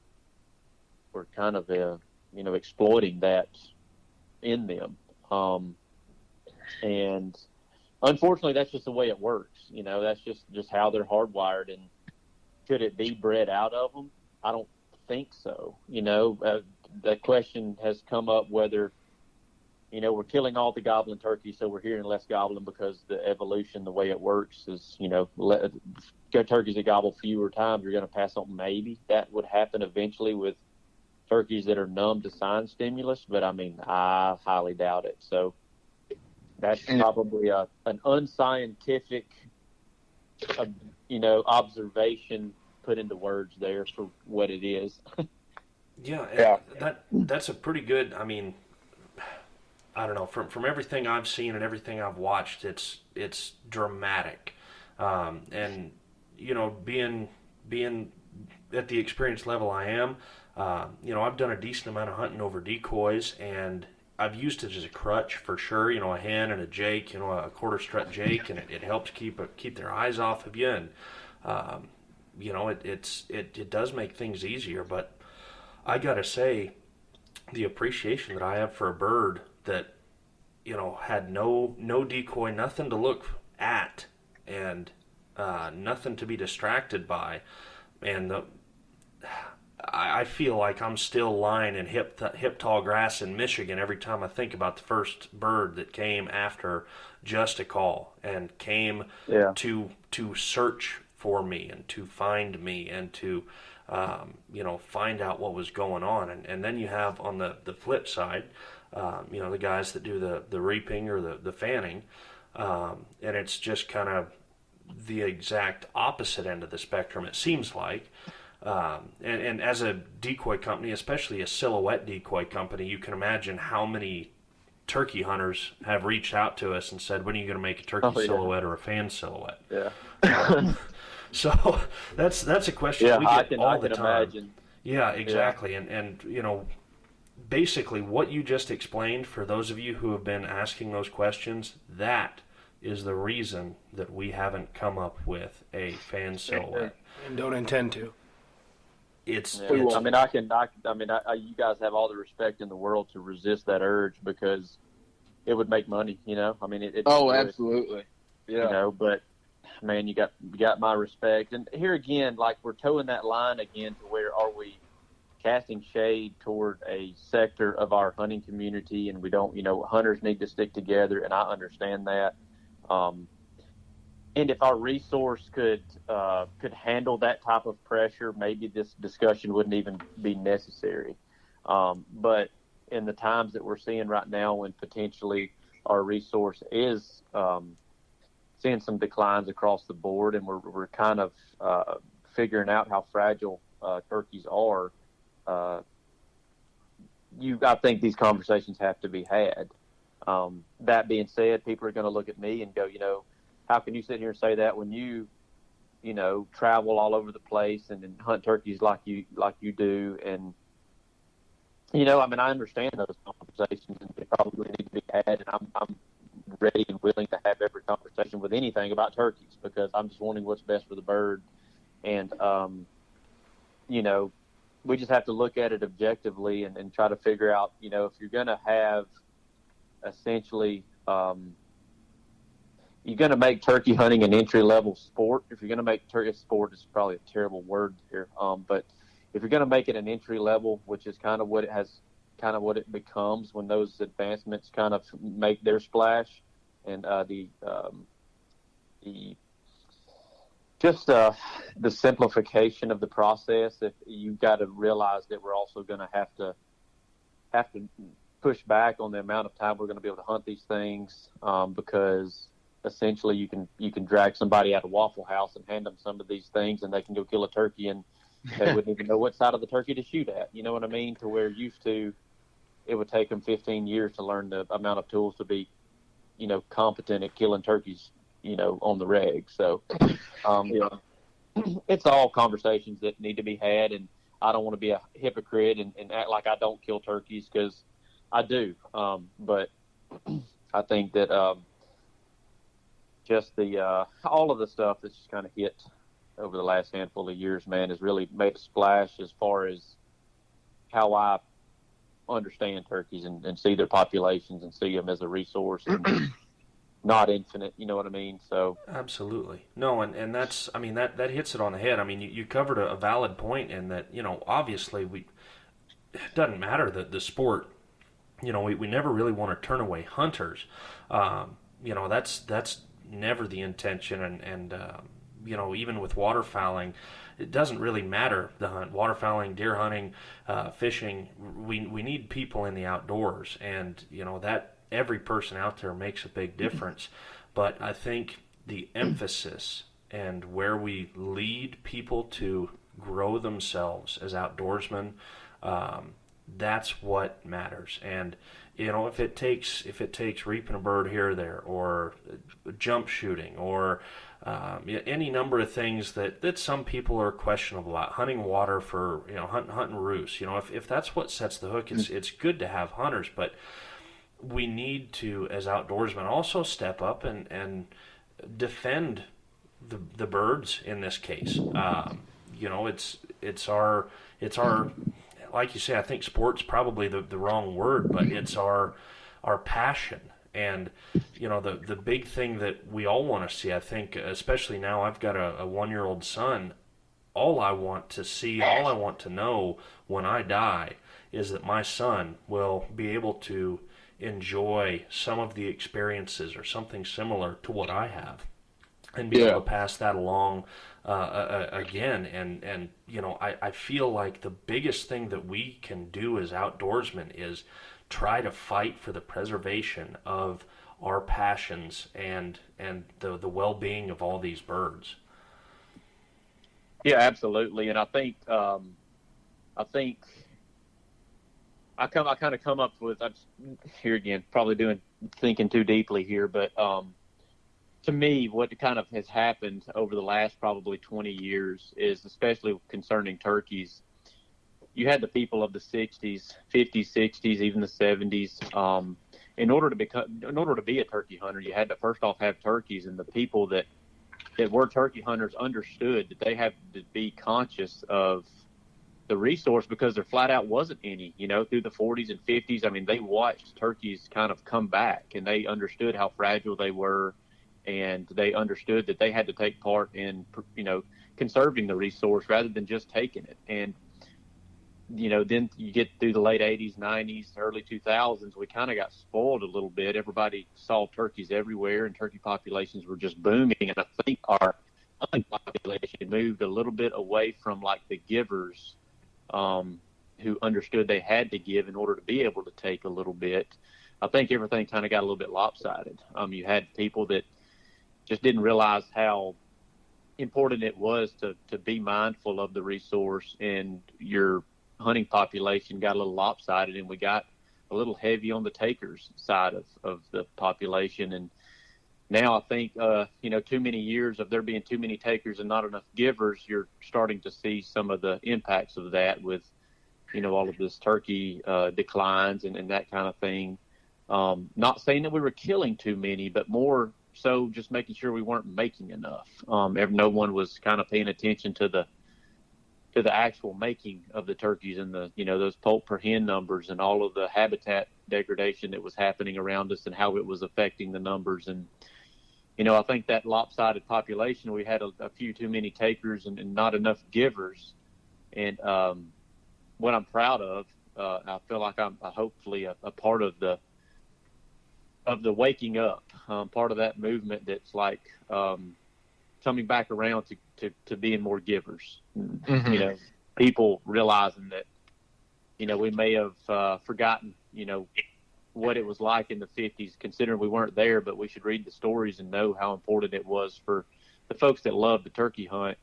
we're kind of uh, you know exploiting that in them, um, and unfortunately, that's just the way it works. You know, that's just just how they're hardwired, and could it be bred out of them? I don't think so. You know, uh, the question has come up whether you know, we're killing all the goblin turkeys, so we're hearing less goblin because the evolution, the way it works, is you know, let, go turkeys that gobble fewer times, you're going to pass on. Maybe that would happen eventually with turkeys that are numb to sign stimulus, but I mean, I highly doubt it. So that's probably a, an unscientific, uh, you know, observation put into words there for what it is. Yeah, Yeah. That that's a pretty good. I mean, I don't know. From from everything I've seen and everything I've watched, it's it's dramatic, um, and you know, being being at the experience level I am, uh, you know, I've done a decent amount of hunting over decoys, and I've used it as a crutch for sure. You know, a hen and a jake, you know, a quarter strut jake, and it, it helps keep keep their eyes off of you, and um, you know, it, it's it, it does make things easier, but I gotta say, the appreciation that I have for a bird that, you know, had no no decoy, nothing to look at, and uh, nothing to be distracted by, and the, I, I feel like I'm still lying in hip hip tall grass in Michigan every time I think about the first bird that came after just a call and came Yeah. to to search for me and to find me and to um, you know find out what was going on and, and then you have on the, the flip side um, you know the guys that do the, the reaping or the, the fanning um, and it's just kind of the exact opposite end of the spectrum it seems like um, and, and as a decoy company especially a silhouette decoy company you can imagine how many turkey hunters have reached out to us and said, "When are you going to make a turkey Oh, yeah. silhouette or a fan silhouette?" Yeah. So that's that's a question yeah, we I get can, all I the can time. imagine. Yeah, exactly. And and you know, basically what you just explained for those of you who have been asking those questions, that is the reason that we haven't come up with a fan silhouette. and don't intend to. It's, Yeah. it's I mean, I can, I, I mean, I, I, you guys have all the respect in the world to resist that urge because it would make money. You know, I mean, it. it Oh, would, absolutely. Yeah. You know, but man, you got you got my respect. And here again, like we're towing that line again to where are we casting shade toward a sector of our hunting community, and we don't, you know, hunters need to stick together, and I understand that. Um, and if our resource could uh, could handle that type of pressure, maybe this discussion wouldn't even be necessary. Um, but in the times that we're seeing right now, when potentially our resource is um, seeing some declines across the board, and we're we're kind of uh, figuring out how fragile uh, turkeys are. Uh, you, I think these conversations have to be had. Um, that being said, people are going to look at me and go, you know, how can you sit here and say that when you, you know, travel all over the place and, and hunt turkeys like you like you do, and you know, I mean, I understand those conversations and they probably need to be had, and I'm I'm ready and willing to have every conversation with anything about turkeys because I'm just wanting what's best for the bird, and um, you know, we just have to look at it objectively and, and try to figure out, you know, if you're going to have essentially um, you're going to make turkey hunting an entry level sport. If you're going to make turkey sport, it's probably a terrible word here, um, but if you're going to make it an entry level, which is kind of what it has, kind of what it becomes when those advancements kind of make their splash, and uh, the um, the just uh, the simplification of the process. If you've got to realize that we're also going to have to have to push back on the amount of time we're going to be able to hunt these things um, because essentially you can you can drag somebody out of Waffle House and hand them some of these things and they can go kill a turkey and they wouldn't even know what side of the turkey to shoot at. You know what I mean? To where used to it would take them 15 years to learn the amount of tools to be, you know, competent at killing turkeys, you know, on the reg. So, um, it's all conversations that need to be had. And I don't want to be a hypocrite and, and act like I don't kill turkeys because I do. Um, but I think that, um, just the, uh, all of the stuff that's just kind of hit over the last handful of years, man, has really made a splash as far as how I understand turkeys and, and see their populations and see them as a resource and not infinite. You know what I mean? So Absolutely. No, and, and that's, I mean, that, that hits it on the head. I mean, you, you covered a, a valid point in that, you know, obviously we, it doesn't matter that the sport, you know, we, we never really want to turn away hunters. Um, you know, that's, that's never the intention. And, and, um, you know, even with waterfowling, it doesn't really matter the hunt. Waterfowling, deer hunting, uh, fishing, we, we need people in the outdoors. And, you know, that, every person out there makes a big difference. But I think the emphasis and where we lead people to grow themselves as outdoorsmen, um, that's what matters. And you know, if it takes if it takes reaping a bird here or there, or jump shooting, or um, any number of things that, that some people are questionable about, hunting water for you know hunting hunting roost. You know, if, if that's what sets the hook, it's it's good to have hunters, but we need to, as outdoorsmen, also step up and, and defend the, the birds in this case. Um, you know, it's it's our it's our like you say. I think sports probably the, the wrong word, but it's our our passion. And you know, the the big thing that we all want to see. I think, especially now, I've got a, a one year old son. All I want to see, all I want to know when I die, is that my son will be able to enjoy some of the experiences or something similar to what I have and be Yeah. able to pass that along uh, uh, again. And, and you know, I, I feel like the biggest thing that we can do as outdoorsmen is try to fight for the preservation of our passions and and the the well-being of all these birds. yeah, absolutely. And I think um, I think I come I kind of come up with I'm here again probably doing thinking too deeply here, but um, to me, what kind of has happened over the last probably 20 years is, especially concerning turkeys, you had the people of the 60s, 50s, 60s, even the 70s. Um, in order to become, in order to be a turkey hunter, you had to first off have turkeys, and the people that that were turkey hunters understood that they had to be conscious of the resource because there flat out wasn't any, you know, through the 40s and 50s. I mean, they watched turkeys kind of come back and they understood how fragile they were and they understood that they had to take part in, you know, conserving the resource rather than just taking it. And, you know, then you get through the late 80s, 90s, early 2000s, we kind of got spoiled a little bit. Everybody saw turkeys everywhere and turkey populations were just booming. And I think our population moved a little bit away from like the givers um, who understood they had to give in order to be able to take a little bit. I think everything kind of got a little bit lopsided. Um, you had people that just didn't realize how important it was to, to be mindful of the resource and your hunting population got a little lopsided and we got a little heavy on the takers side of, of the population and now I think uh, you know too many years of there being too many takers and not enough givers. You're starting to see some of the impacts of that with you know all of this turkey uh, declines and, and that kind of thing. Um, not saying that we were killing too many, but more so just making sure we weren't making enough. Um, no one was kind of paying attention to the to the actual making of the turkeys and the you know those poult per hen numbers and all of the habitat degradation that was happening around us and how it was affecting the numbers and you know, I think that lopsided population, we had a, a few too many takers and, and, not enough givers. And um, what I'm proud of, uh, I feel like I'm uh, hopefully a, a, part of the of the waking up, um, part of that movement that's like um, coming back around to, to, to being more givers. Mm-hmm. You know, people realizing that, you know, we may have uh, forgotten, you know, what it was like in the 50s, considering we weren't there, but we should read the stories and know how important it was for the folks that love the turkey hunt,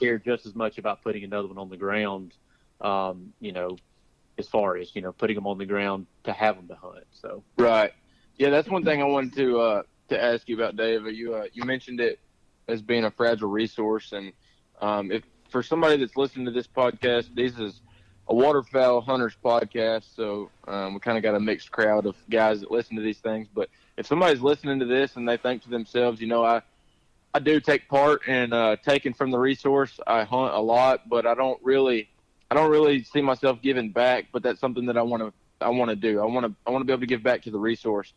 care just as much about putting another one on the ground, um, you know, as far as, you know, putting them on the ground to have them to hunt. So, right. Yeah, that's one thing I wanted to, uh, to ask you about, Dave. You, uh, you mentioned it as being a fragile resource. And, um, if for somebody that's listening to this podcast, this is a waterfowl hunters podcast, so um, we kind of got a mixed crowd of guys that listen to these things. But if somebody's listening to this and they think to themselves, you know, I I do take part in uh, taking from the resource. I hunt a lot, but I don't really I don't really see myself giving back. But that's something that I want to I want to do. I want to I want to be able to give back to the resource.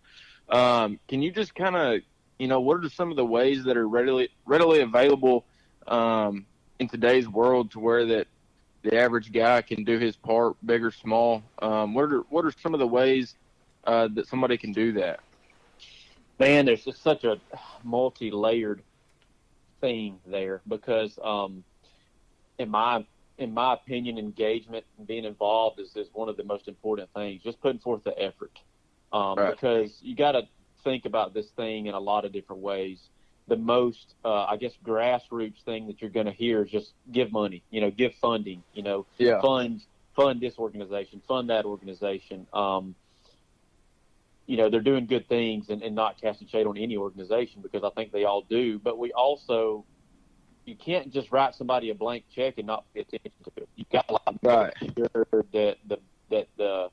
Um, can you just kind of you know what are some of the ways that are readily readily available um, in today's world to where that the average guy can do his part, big or small. Um, what are what are some of the ways uh, that somebody can do that? Man, there's just such a multi-layered thing there because, um, in my in my opinion, engagement and being involved is, is one of the most important things. Just putting forth the effort, um, right. because you got to think about this thing in a lot of different ways the most, uh, I guess, grassroots thing that you're going to hear is just give money, you know, give funding, you know, yeah. fund fund this organization, fund that organization. Um, you know, they're doing good things and, and not casting shade on any organization because I think they all do. But we also, you can't just write somebody a blank check and not pay attention to it. You've got to right. make sure that the that the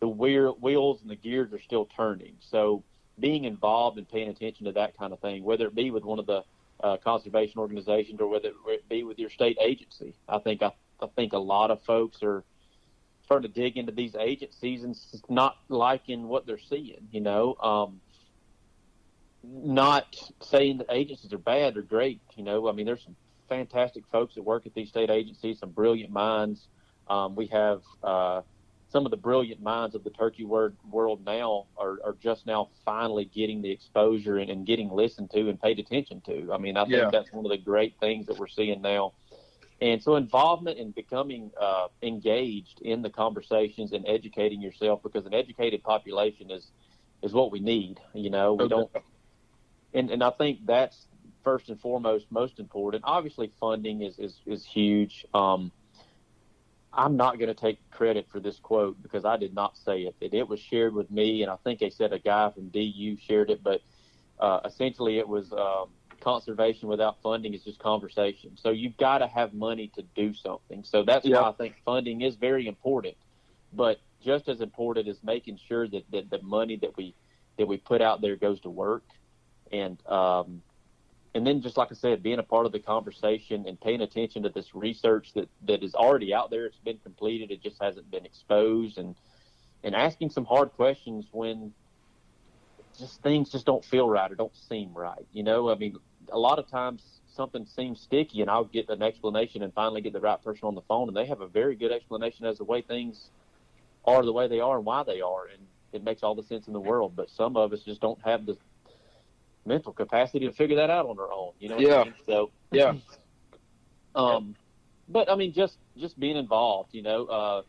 the wheels and the gears are still turning. So being involved and paying attention to that kind of thing, whether it be with one of the uh, conservation organizations or whether it be with your state agency. I think I, I think a lot of folks are starting to dig into these agencies and not liking what they're seeing. You know, um, not saying that agencies are bad; they're great. You know, I mean, there's some fantastic folks that work at these state agencies, some brilliant minds. Um, we have uh, some of the brilliant minds of the turkey word world now are, are just now finally getting the exposure and, and getting listened to and paid attention to. I mean, I think yeah. that's one of the great things that we're seeing now. And so involvement and becoming uh, engaged in the conversations and educating yourself because an educated population is is what we need. You know, we okay. don't and, and I think that's first and foremost most important. Obviously funding is, is, is huge. Um, I'm not going to take credit for this quote because I did not say it. It, it was shared with me, and I think they said a guy from DU shared it, but uh, essentially it was um, conservation without funding is just conversation. So you've got to have money to do something. So that's Yeah. why I think funding is very important. But just as important is making sure that, that the money that we that we put out there goes to work, and um, and then just like I said, being a part of the conversation and paying attention to this research that, that is already out there. It's been completed. It just hasn't been exposed, and and asking some hard questions when just things just don't feel right or don't seem right. You know, I mean, a lot of times something seems sticky, and I'll get an explanation and finally get the right person on the phone, and they have a very good explanation as to the way things are the way they are and why they are, and it makes all the sense in the world. But some of us just don't have the mental capacity to figure that out on our own. You know? what I Yeah. mean? So Yeah. um, but I mean, just just being involved. You know, uh,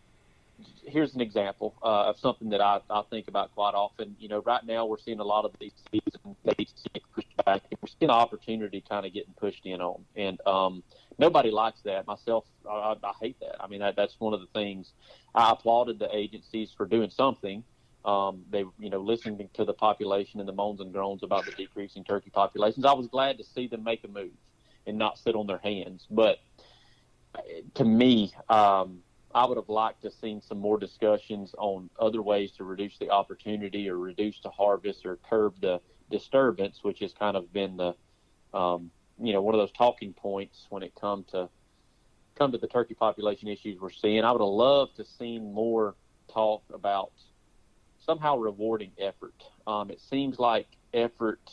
here's an example uh, of something that I, I think about quite often. You know, right now we're seeing a lot of these seasons dates get pushed back. and We're seeing opportunity kind of getting pushed in on, and um, nobody likes that. Myself, I, I I hate that. I mean, that, that's one of the things. I applauded the agencies for doing something. Um, they, you know, listening to the population and the moans and groans about the decreasing turkey populations. I was glad to see them make a move and not sit on their hands. But to me, um, I would have liked to seen some more discussions on other ways to reduce the opportunity or reduce the harvest or curb the disturbance, which has kind of been the, um, you know, one of those talking points when it come to come to the turkey population issues we're seeing. I would have loved to seen more talk about somehow rewarding effort. Um, it seems like effort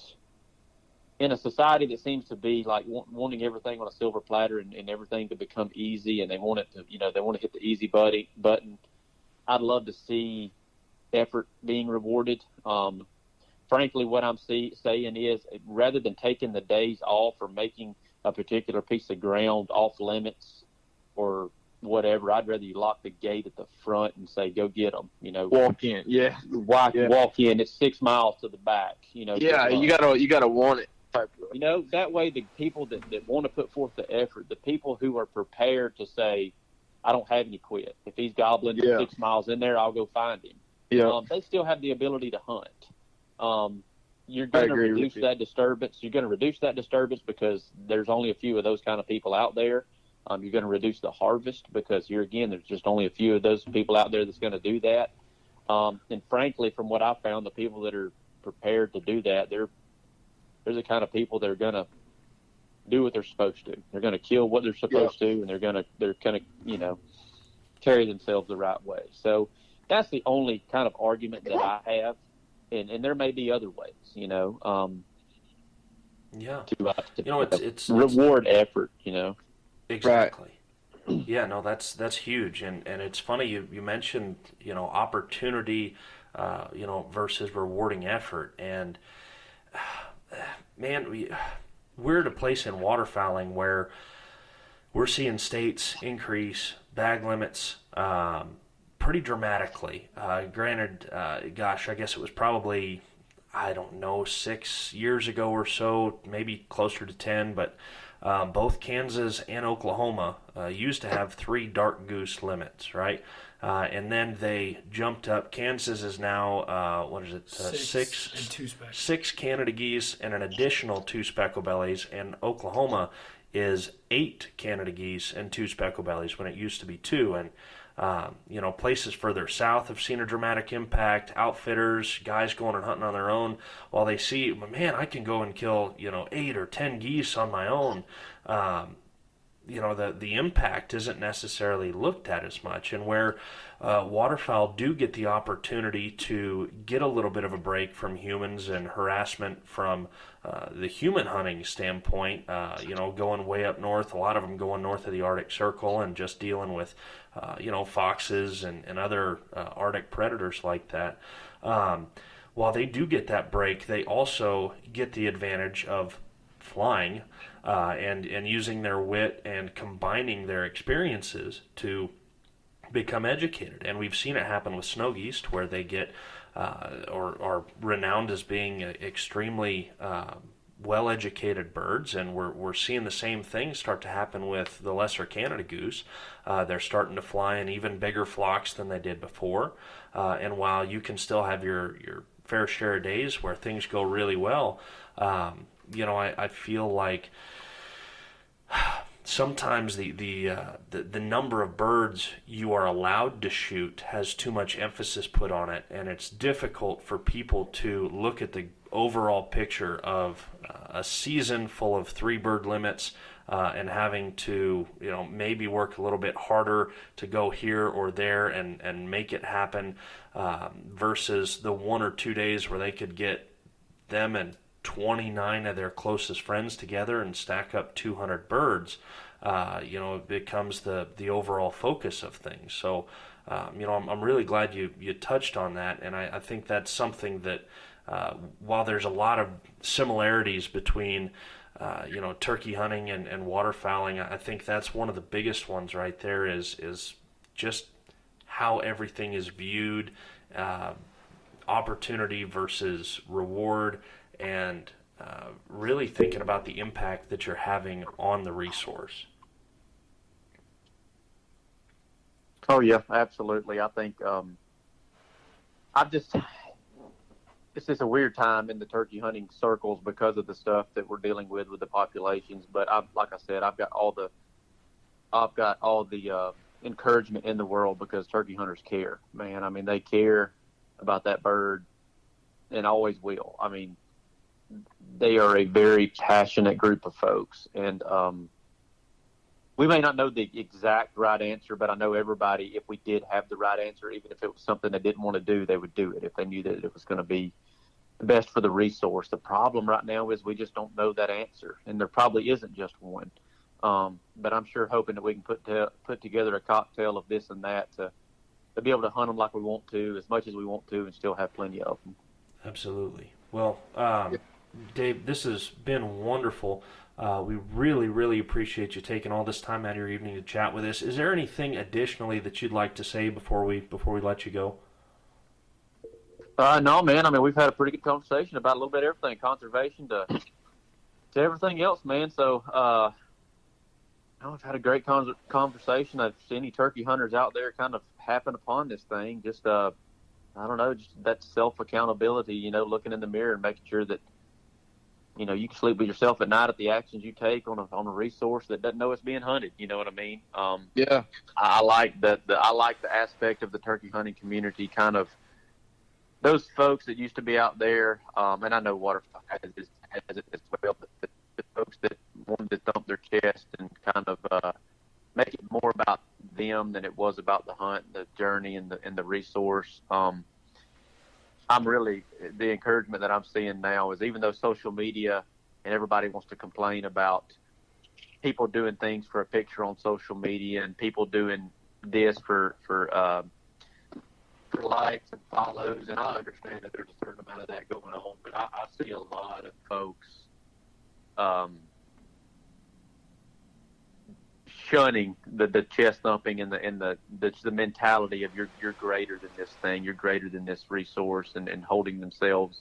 in a society that seems to be like wa- wanting everything on a silver platter and, and everything to become easy, and they want it to, you know, they want to hit the easy buddy button. I'd love to see effort being rewarded. Um, frankly, what I'm see, saying is rather than taking the days off or making a particular piece of ground off limits or whatever, I'd rather you lock the gate at the front and say, "Go get them." You know, Walk in. Yeah. walk, Yeah. walk in. It's six miles to the back. You know. Yeah. You gotta you gotta want it. You know, that way the people that, that want to put forth the effort, the people who are prepared to say, I don't have any quit. If he's gobbling Yeah. six miles in there, I'll go find him. Yeah. Um, they still have the ability to hunt. Um, you're going to reduce that disturbance. You're going to reduce that disturbance because there's only a few of those kind of people out there. Um, you're going to reduce the harvest because you're again there's just only a few of those people out there that's going to do that. Um, and frankly, from what I found, the people that are prepared to do that, they're they're the kind of people that are going to do what they're supposed to. They're going to kill what they're supposed to, and they're going to they're going to you know carry themselves the right way. So that's the only kind of argument that I have, and and there may be other ways, you know, um, Yeah. to, uh, to You know, it's it's, it's reward effort, you know. Exactly. Yeah, no, that's that's huge, and and it's funny you you mentioned you know opportunity, uh, you know versus rewarding effort, and man, we we're at a place in waterfowling where we're seeing states increase bag limits um, pretty dramatically. Uh, granted, uh, gosh, I guess it was probably I don't know six years ago or so, maybe closer to ten, but um, both Kansas and Oklahoma uh, used to have three dark goose limits, right? Uh, and then they jumped up. Kansas is now uh, what is it? Uh, six and two specs. six Canada geese and an additional two speckle bellies, and Oklahoma is eight Canada geese and two speckle bellies when it used to be two. And um, you know, places further south have seen a dramatic impact. Outfitters, guys going and hunting on their own, while they see, man, I can go and kill you know eight or ten geese on my own. Um, you know the the impact isn't necessarily looked at as much and where uh, waterfowl do get the opportunity to get a little bit of a break from humans and harassment from uh, the human hunting standpoint uh, you know going way up north a lot of them going north of the arctic circle and just dealing with uh, you know foxes and, and other uh, arctic predators like that um, while they do get that break they also get the advantage of flying uh, and and using their wit and combining their experiences to become educated. And we've seen it happen with snow geese, where they get uh, or are renowned as being extremely uh, well educated birds, and we're, we're seeing the same thing start to happen with the lesser Canada goose. Uh, they're starting to fly in even bigger flocks than they did before. Uh, and while you can still have your, your fair share of days where things go really well, um, you know, I, I feel like sometimes the the, uh, the the number of birds you are allowed to shoot has too much emphasis put on it, and it's difficult for people to look at the overall picture of uh, a season full of three bird limits. Uh, and having to, you know, maybe work a little bit harder to go here or there and, and make it happen, um, versus the one or two days where they could get them and 29 of their closest friends together and stack up 200 birds, uh, you know, it becomes the, the overall focus of things. So, um, you know, I'm, I'm really glad you, you touched on that. And I, I think that's something that, uh, while there's a lot of similarities between, uh, you know, turkey hunting and, and waterfowling, I think that's one of the biggest ones right there is, is just how everything is viewed, uh, opportunity versus reward and uh, really thinking about the impact that you're having on the resource. Oh yeah, absolutely. I think um, I've just it's just a weird time in the turkey hunting circles because of the stuff that we're dealing with with the populations. But I, like I said, I've got all the I've got all the uh, encouragement in the world because turkey hunters care, man. I mean, they care about that bird and always will. I mean, they are a very passionate group of folks, and um, we may not know the exact right answer, but I know everybody. If we did have the right answer, even if it was something they didn't want to do, they would do it if they knew that it was going to be best for the resource. The problem right now is we just don't know that answer, and there probably isn't just one. Um, but I'm sure hoping that we can put to, put together a cocktail of this and that to to be able to hunt them like we want to, as much as we want to, and still have plenty of them. Absolutely. Well, um, Dave, this has been wonderful. Uh, we really, really appreciate you taking all this time out of your evening to chat with us. Is there anything additionally that you'd like to say before we before we let you go? Uh, no, man. I mean, we've had a pretty good conversation about a little bit of everything, conservation to to everything else, man. So, uh, I've had a great con- conversation. I've seen any turkey hunters out there kind of happen upon this thing. Just, uh, I don't know, just that self accountability. You know, looking in the mirror and making sure that you know, you can sleep with yourself at night at the actions you take on a on a resource that doesn't know it's being hunted. You know what I mean? Um, Yeah. I like the, the I like the aspect of the turkey hunting community, kind of those folks that used to be out there, um, and I know waterfowl has has it as well, but the, the folks that wanted to thump their chest and kind of uh, make it more about them than it was about the hunt, the journey, and the and the resource. Um, I'm really the encouragement that I'm seeing now is even though social media and everybody wants to complain about people doing things for a picture on social media and people doing this for for uh, for likes and follows, and I understand that there's a certain amount of that going on, but I, I see a lot of folks um, shunning the, the chest thumping and the and the, the the mentality of you're you're greater than this thing, you're greater than this resource, and, and holding themselves,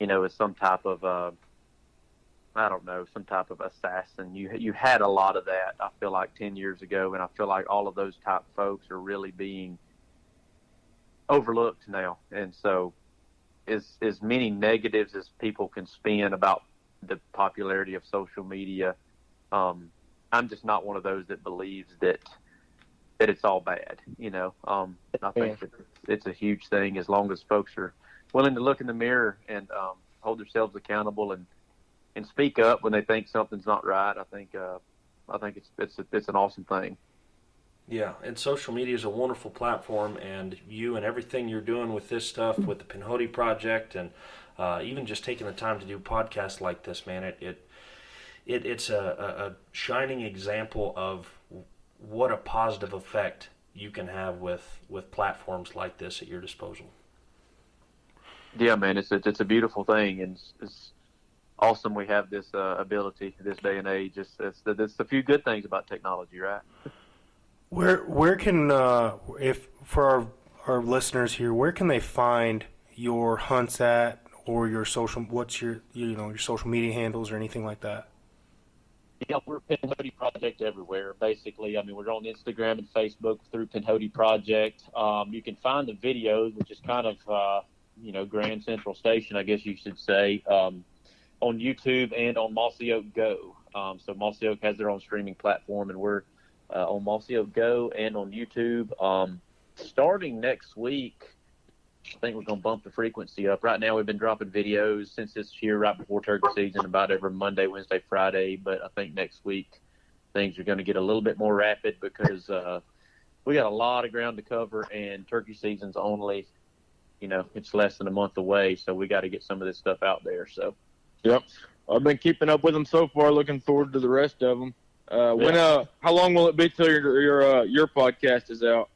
you know, as some type of uh, I don't know, some type of assassin. You you had a lot of that. I feel like ten years ago, and I feel like all of those type folks are really being overlooked now. And so, as as many negatives as people can spin about the popularity of social media, um, I'm just not one of those that believes that that it's all bad. You know, um, I think that it's a huge thing as long as folks are willing to look in the mirror and um, hold themselves accountable and and speak up when they think something's not right. I think uh, I think it's it's it's an awesome thing. Yeah, and social media is a wonderful platform, and you and everything you're doing with this stuff, with the Pinhoti Project, and uh, even just taking the time to do podcasts like this, man, it, it it, it's a, a, shining example of what a positive effect you can have with, with platforms like this at your disposal. Yeah, man, it's a, it's a beautiful thing, and it's, it's awesome we have this uh, ability this day and age. It's, it's, it's a few good things about technology, right? Where where can uh, if for our our listeners here, where can they find your hunts at? or your social? What's your you know your social media handles or anything like that? Yeah, we're Pinhoti Project everywhere. Basically, I mean, we're on Instagram and Facebook through Pinhoti Project. Um, you can find the videos, which is kind of uh, you know Grand Central Station, I guess you should say, um, on YouTube and on Mossy Oak Go. Um, so Mossy Oak has their own streaming platform, and we're uh, on Mossy Oak Go and on YouTube. Um, starting next week, I think we're going to bump the frequency up. Right now, we've been dropping videos since this year, right before turkey season, about every Monday, Wednesday, Friday. But I think next week things are going to get a little bit more rapid because uh, we got a lot of ground to cover, and turkey season's only, you know, it's less than a month away. So we got to get some of this stuff out there. So, yep, I've been keeping up with them so far. Looking forward to the rest of them. Uh, when uh, how long will it be till your your uh, your podcast is out?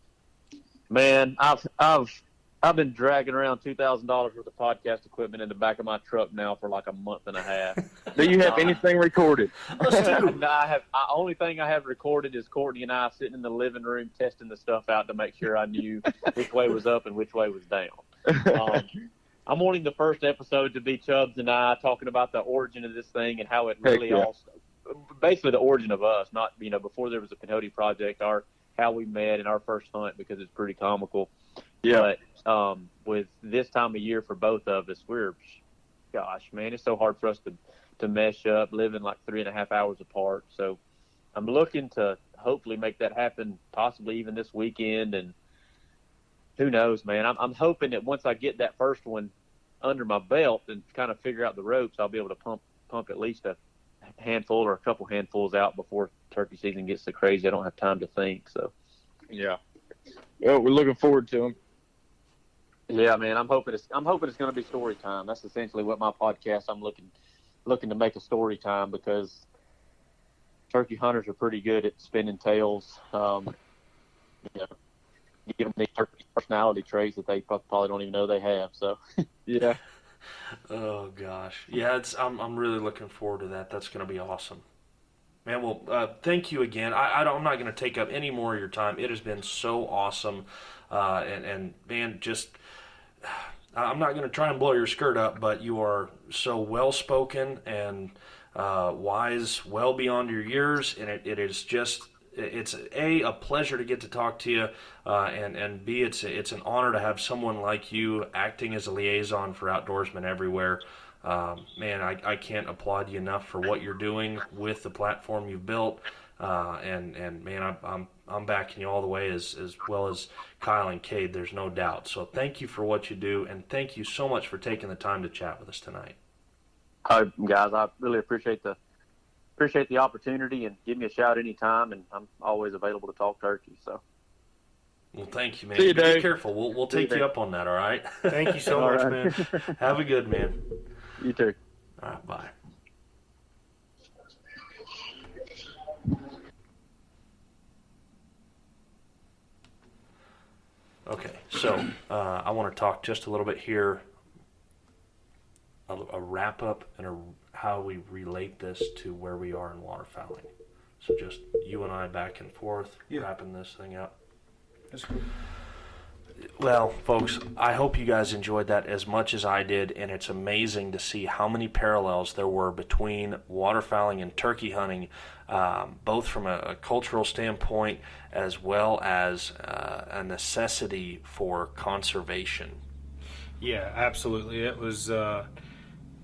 Man, I've I've I've been dragging around two thousand dollars worth of podcast equipment in the back of my truck now for like a month and a half. Do you have anything recorded? no, I have. The only thing I have recorded is Courtney and I sitting in the living room testing the stuff out to make sure I knew which way was up and which way was down. Um, I'm wanting the first episode to be Chubbs and I talking about the origin of this thing and how it really yeah. all, basically the origin of us. Not you know before there was a Pinhoti project, our how we met and our first hunt because it's pretty comical. Yeah. But um, with this time of year for both of us, we're, gosh, man, it's so hard for us to to mesh up, living like three and a half hours apart. So I'm looking to hopefully make that happen, possibly even this weekend. And who knows, man? I'm, I'm hoping that once I get that first one under my belt and kind of figure out the ropes, I'll be able to pump pump at least a handful or a couple handfuls out before turkey season gets so crazy. I don't have time to think. So yeah. Well, we're looking forward to them. Yeah, man, I'm hoping it's I'm hoping it's going to be story time. That's essentially what my podcast. I'm looking looking to make a story time because turkey hunters are pretty good at spinning tales. Um, you know, give them these turkey personality traits that they probably don't even know they have. So, yeah. Oh gosh, yeah. It's I'm I'm really looking forward to that. That's going to be awesome. Man, well, uh, thank you again. I, I don't, I'm not going to take up any more of your time. It has been so awesome, uh, and and man, just I'm not going to try and blow your skirt up, but you are so well spoken and uh, wise, well beyond your years, and it, it is just it's a a pleasure to get to talk to you, uh, and and b it's it's an honor to have someone like you acting as a liaison for outdoorsmen everywhere. Um, man, I, I can't applaud you enough for what you're doing with the platform you've built. Uh, and and man, I'm, I'm I'm backing you all the way as as well as Kyle and Cade. There's no doubt. So thank you for what you do, and thank you so much for taking the time to chat with us tonight. Hi, guys. I really appreciate the appreciate the opportunity, and give me a shout anytime. And I'm always available to talk turkey. So. Well, thank you, man. See you, Be careful. We'll we'll take you, you up on that. All right. Thank you so much, right. man. Have a good man. You too. All right. Bye. Okay, so uh, I want to talk just a little bit here, a, a wrap up and a, how we relate this to where we are in waterfowling. So just you and I back and forth, Yeah. wrapping this thing up. That's cool. Well, folks, I hope you guys enjoyed that as much as I did, and it's amazing to see how many parallels there were between waterfowling and turkey hunting, um, both from a, a cultural standpoint as well as uh, a necessity for conservation. Yeah, absolutely. It was uh,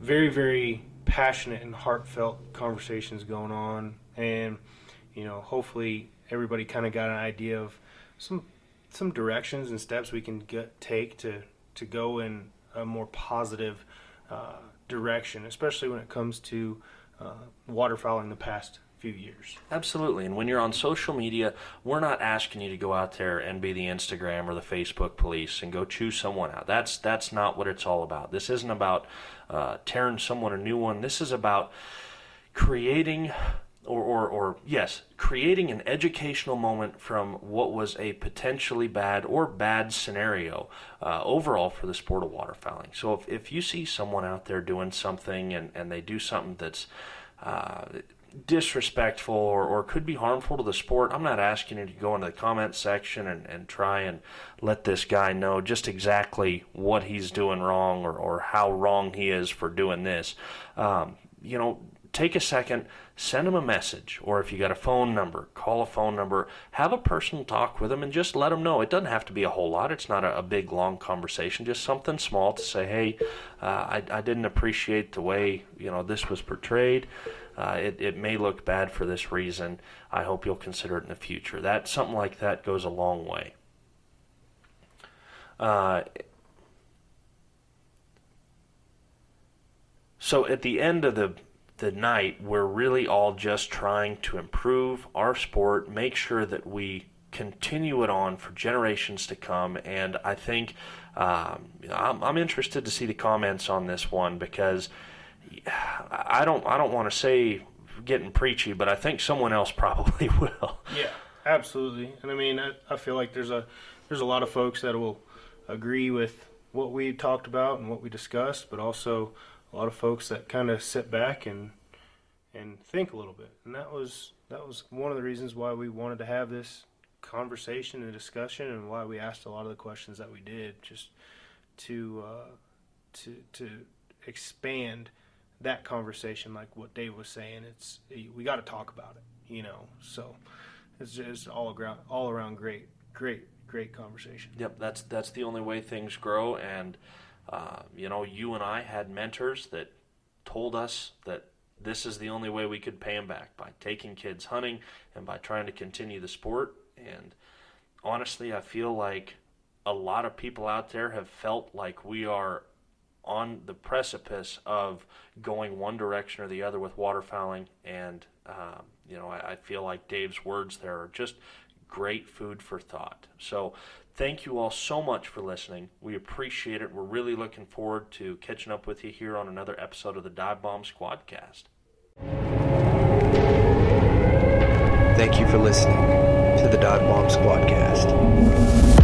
very, very passionate and heartfelt conversations going on, and you know, hopefully everybody kind of got an idea of some some directions and steps we can get take to to go in a more positive uh, direction, especially when it comes to uh, waterfowling the past few years. Absolutely. And when you're on social media, we're not asking you to go out there and be the Instagram or the Facebook police and go choose someone out. That's that's not what it's all about. This isn't about uh, tearing someone a new one. This is about creating or, or, or yes, creating an educational moment from what was a potentially bad or bad scenario uh, overall for the sport of waterfowling. So if, if you see someone out there doing something and, and they do something that's uh, disrespectful or, or could be harmful to the sport, I'm not asking you to go into the comment section and, and try and let this guy know just exactly what he's doing wrong or, or how wrong he is for doing this. Um, you know, take a second, send him a message, or if you got a phone number, call a phone number, have a personal talk with him, and just let him know. It doesn't have to be a whole lot. It's not a, a big long conversation. Just something small to say, hey, uh, I, I didn't appreciate the way you know this was portrayed. Uh, it, it may look bad for this reason. I hope you'll consider it in the future. That something like that goes a long way. Uh, so at the end of the the night, we're really all just trying to improve our sport, make sure that we continue it on for generations to come. And I think um, I'm, I'm, interested to see the comments on this one because I don't I don't want to say getting preachy, but I think someone else probably will. Yeah, absolutely. And I mean, I, I feel like there's a there's a lot of folks that will agree with what we talked about and what we discussed, but also a lot of folks that kind of sit back and and think a little bit. And that was that was one of the reasons why we wanted to have this conversation and discussion, and why we asked a lot of the questions that we did, just to uh, to to expand that conversation, like what Dave was saying. It's we got to talk about it, you know. So it's just all around all around great, great, great conversation. Yep, that's that's the only way things grow, and uh, you know, you and I had mentors that told us that this is the only way we could pay them back by taking kids hunting and by trying to continue the sport. And honestly, I feel like a lot of people out there have felt like we are on the precipice of going one direction or the other with waterfowling. And, um, you know, I, I feel like Dave's words there are just great food for thought. So Thank you all so much for listening. We appreciate it. We're really looking forward to catching up with you here on another episode of the Dive Bomb Squadcast. Thank you for listening to the Dive Bomb Squadcast.